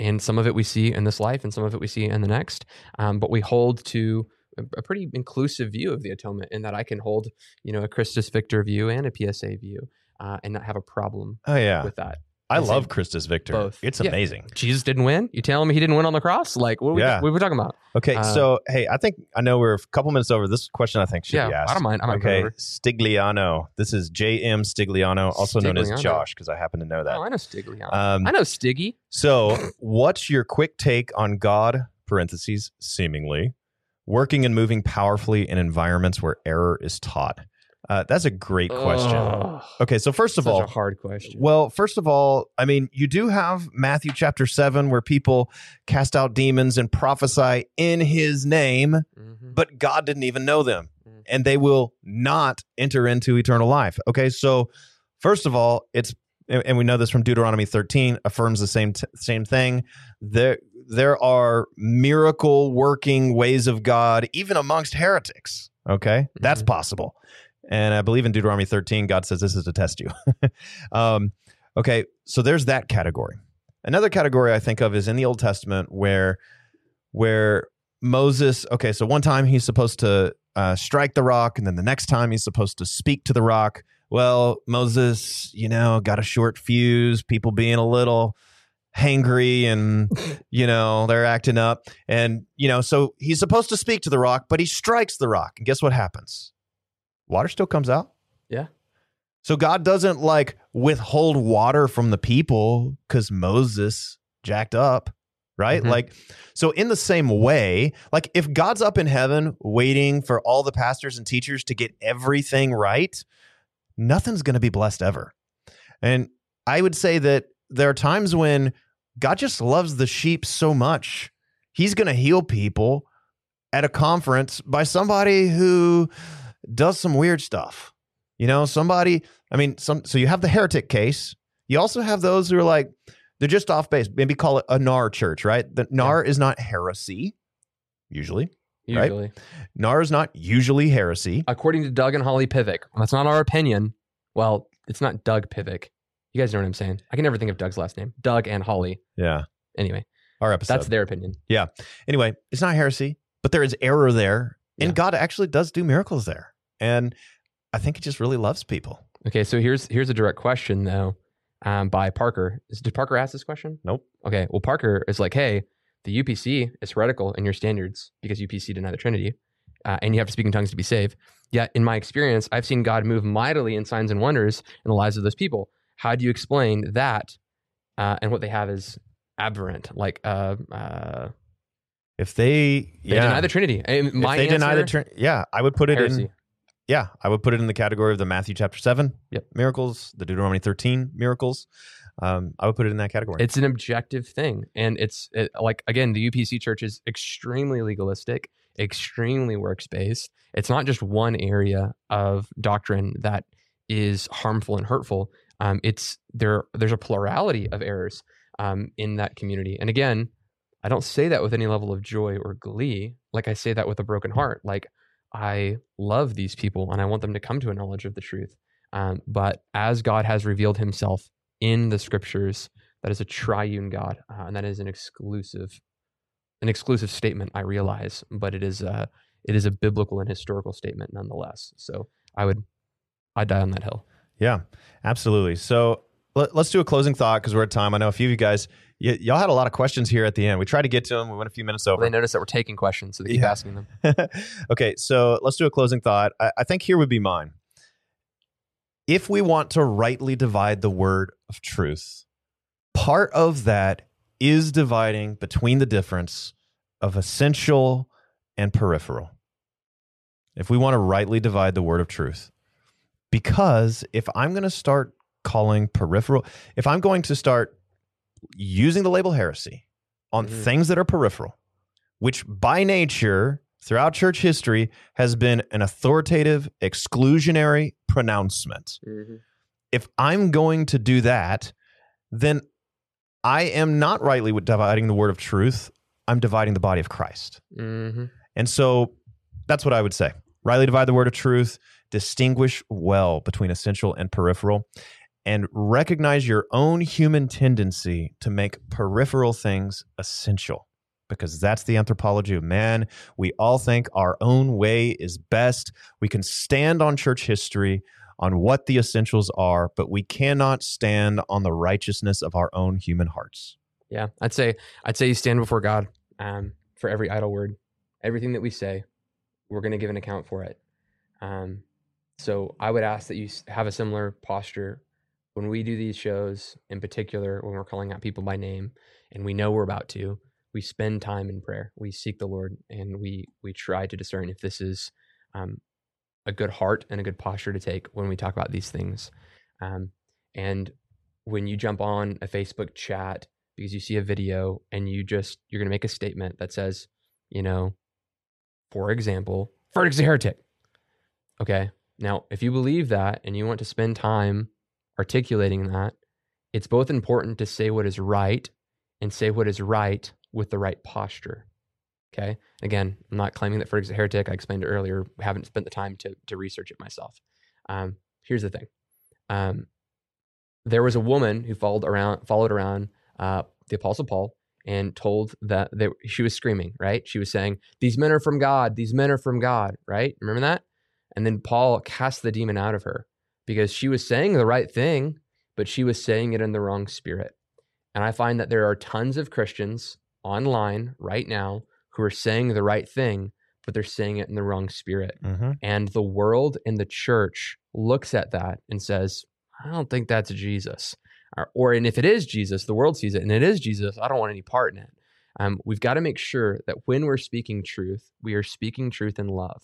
and some of it we see in this life and some of it we see in the next um, but we hold to a, a pretty inclusive view of the atonement in that i can hold you know a christus victor view and a psa view uh, and not have a problem Oh yeah, with that I Is love it Christus Victor. both? It's Yeah. amazing. jesus didn't win you telling me he didn't win on the cross like what are we, Yeah. what are we talking about Okay, Uh, so hey, I think I know we're a couple minutes over. This question I think should yeah be asked. i don't mind i might go okay, over. Stigliano. This is J.M. Stigliano, also known as Stigliano. Josh, because I happen to know that. oh i know stigliano Um, i know stiggy so, what's your quick take on God, parentheses, seemingly, working and moving powerfully in environments where error is taught? Uh, that's a great question. Ugh, Okay, so first of such all, a hard question well, first of all, I mean, you do have Matthew chapter 7 where people cast out demons and prophesy in his name, Mhm. but God didn't even know them Mm. and they will not enter into eternal life. Okay, so first of all, it's and we know this from Deuteronomy 13 affirms the same t- same thing. There there are miracle working ways of God even amongst heretics. Okay? That's Mhm. possible. And I believe in Deuteronomy 13 God says this is to test you. um okay, so there's that category. Another category I think of is in the Old Testament where where Moses, okay, so one time he's supposed to uh, strike the rock, and then the next time he's supposed to speak to the rock. Well, Moses, you know, got a short fuse, people being a little hangry and, you know, they're acting up. And, you know, so he's supposed to speak to the rock, but he strikes the rock. And guess what happens? Water still comes out. Yeah. So God doesn't like withhold water from the people because Moses jacked up, right? Mhm. Like, so in the same way, like if God's up in heaven waiting for all the pastors and teachers to get everything right, nothing's going to be blessed ever. And I would say that there are times when God just loves the sheep so much, he's going to heal people at a conference by somebody who does some weird stuff. You know, somebody, I mean, some so you have the heretic case. You also have those who are like, they're just off base. Maybe call it a NAR church, right? The NAR is not heresy, usually. right? usually NAR is not usually heresy. according to Doug and Holly Pivec. That's not our opinion. Well, it's not Doug Pivec. You guys know what I'm saying. I can never think of Doug's last name. Doug and Holly. Yeah. Anyway, Our episode. that's their opinion. Yeah. Anyway, it's not heresy, but there is error there. And Yeah. God actually does do miracles there. And I think he just really loves people. Okay, so here's here's a direct question though, um, by Parker. Is, did Parker ask this question? Nope. Okay, well Parker is like, hey, the UPC is heretical in your standards because UPC deny the Trinity, uh, and you have to speak in tongues to be saved. Yet, in my experience, I've seen God move mightily in signs and wonders in the lives of those people. How do you explain that? Uh, and what they have is aberrant, like uh, uh, If they, they yeah, deny the Trinity. And if my they deny the answer, Trinity, yeah, I would put it heresy. in. Yeah, I would put it in the category of the Matthew chapter seven Yep. miracles, the Deuteronomy thirteen miracles. Um, I would put it in that category. It's an objective thing, and it's it, like again, the UPC church is extremely legalistic, extremely works based. It's not just one area of doctrine that is harmful and hurtful. Um, it's there. There's a plurality of errors um, in that community, and again, I don't say that with any level of joy or glee. Like I say that with a broken heart. Like I love these people, and I want them to come to a knowledge of the truth. Um, but as God has revealed Himself in the scriptures that is a triune god uh, and that is an exclusive an exclusive statement i realize but it is a it is a biblical and historical statement nonetheless so i would i die on that hill yeah, absolutely. So let, us do a closing thought because we're at time. I know a few of you guys, y- y'all had a lot of questions here at the end. We tried to get to them. We went a few minutes over. they notice that we're taking questions so they keep Yeah. asking them okay, so let's do a closing thought. I, I think here would be mine. If we want to rightly divide the word of truth, part of that is dividing between the difference of essential and peripheral. If we want to rightly divide the word of truth. Because if I'm going to start calling peripheral, if I'm going to start using the label heresy on Mhm. things that are peripheral, which by nature throughout church history has been an authoritative, exclusionary pronouncement. If I'm going to do that, then I am not rightly dividing the word of truth. I'm dividing the body of Christ. Mm-hmm. And so that's what I would say. Rightly divide the word of truth, distinguish well between essential and peripheral, and recognize your own human tendency to make peripheral things essential because that's the anthropology of man. We all think our own way is best. We can stand on church history on what the essentials are, but we cannot stand on the righteousness of our own human hearts. Yeah, I'd say I'd say you stand before God um, for every idle word, everything that we say, we're going to give an account for it. Um, so I would ask that you have a similar posture when we do these shows, in particular when we're calling out people by name, and we know we're about to. We spend time in prayer. We seek the Lord, and we we try to discern if this is um, a good heart and a good posture to take when we talk about these things. Um, and when you jump on a Facebook chat because you see a video and you just you're going to make a statement that says, you know, for example, Ferdinand's a heretic. Okay. Now, if you believe that and you want to spend time articulating that, it's both important to say what is right and say what is right with the right posture. Okay. Again, I'm not claiming that Ferdinand's a heretic. I explained it earlier. Haven't spent the time to to research it myself. Um, here's the thing. Um, there was a woman who followed around followed around uh, the apostle paul and told that they, she was screaming right she was saying these men are from god these men are from god right remember that and then paul cast the demon out of her because she was saying the right thing but she was saying it in the wrong spirit and i find that there are tons of christians online right now who are saying the right thing but they're saying it in the wrong spirit Mm-hmm. and the world and the church looks at that and says, I don't think that's Jesus. Or, or and if it is Jesus, the world sees it and it is Jesus, I don't want any part in it. Um, we've got to make sure that when we're speaking truth, we are speaking truth in love.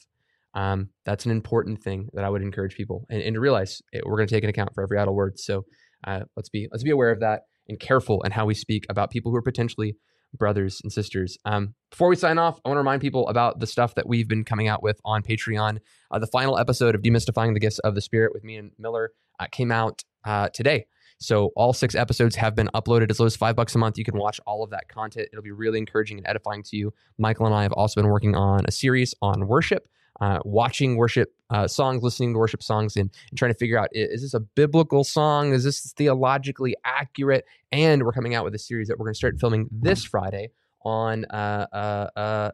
Um, that's an important thing that I would encourage people and, and to realize it, we're going to take an account for every idle word. So uh, let's be let's be aware of that and careful in how we speak about people who are potentially brothers and sisters. Um, before we sign off, I want to remind people about the stuff that we've been coming out with on Patreon. Uh, the final episode of Demystifying the Gifts of the Spirit with me and Miller uh, came out uh, today. So all six episodes have been uploaded as low as five bucks a month. You can watch all of that content. It'll be really encouraging and edifying to you. Michael and I have also been working on a series on worship, uh, watching worship uh, songs, listening to worship songs, and, and trying to figure out is this a biblical song? Is this theologically accurate? And we're coming out with a series that we're going to start filming this Friday on uh, uh, uh,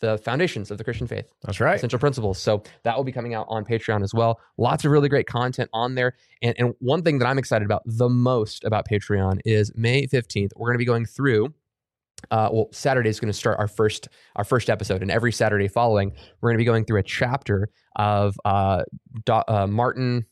the foundations of the Christian faith That's right. essential principles. So that will be coming out on Patreon as well. Lots of really great content on there. And, and one thing that I'm excited about the most about Patreon is May 15th. We're going to be going through. Uh, well, Saturday is going to start our first our first episode, and every Saturday following, we're going to be going through a chapter of uh, Do- uh, Martin.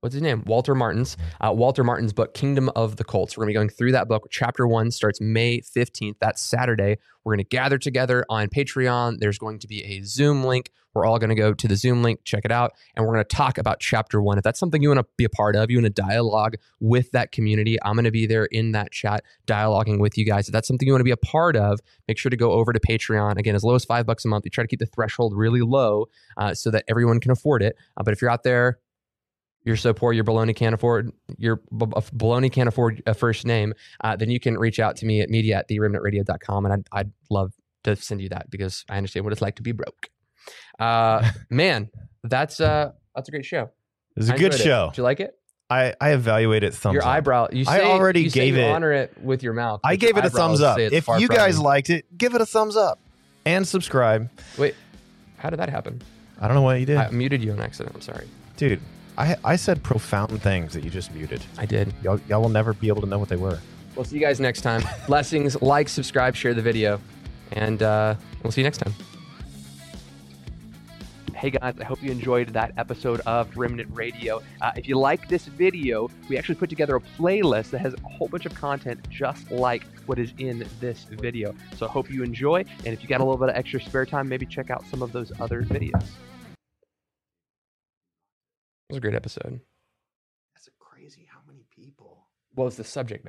What's his name? Walter Martin's uh, Walter Martin's book, Kingdom of the Cults. We're going to be going through that book. Chapter one starts May 15th. That's Saturday. We're going to gather together on Patreon. There's going to be a Zoom link. We're all going to go to the Zoom link, check it out, and we're going to talk about chapter one. If that's something you want to be a part of, you want to dialogue with that community, I'm going to be there in that chat, dialoguing with you guys. If that's something you want to be a part of, make sure to go over to Patreon. Again, as low as five bucks a month. We try to keep the threshold really low uh, so that everyone can afford it. Uh, but if you're out there, you're so poor your baloney can't afford your baloney can't afford a first name uh, then you can reach out to me at media at theremnantradio.com and I'd, I'd love to send you that because i understand what it's like to be broke uh, man that's uh that's a great show it's a good enjoyed it. show. did you like it I, I evaluate it thumbs your up. eyebrow you say, I already you gave you it- honor it with your mouth I gave it a thumbs up. If you guys you. liked it, give it a thumbs up and subscribe. wait how did that happen I don't know what you did, i muted you on accident i'm sorry dude. I I said profound things that you just muted. i did Y'all, y'all will never be able to know what they were. we'll see you guys next time blessings like subscribe share the video and uh, we'll see you next time Hey guys, I hope you enjoyed that episode of Remnant Radio. Uh, if you like this video, we actually put together a playlist that has a whole bunch of content just like what is in this video. So I hope you enjoy, and if you got a little bit of extra spare time, maybe check out some of those other videos. It was a great episode. That's crazy how many people. What was the subject?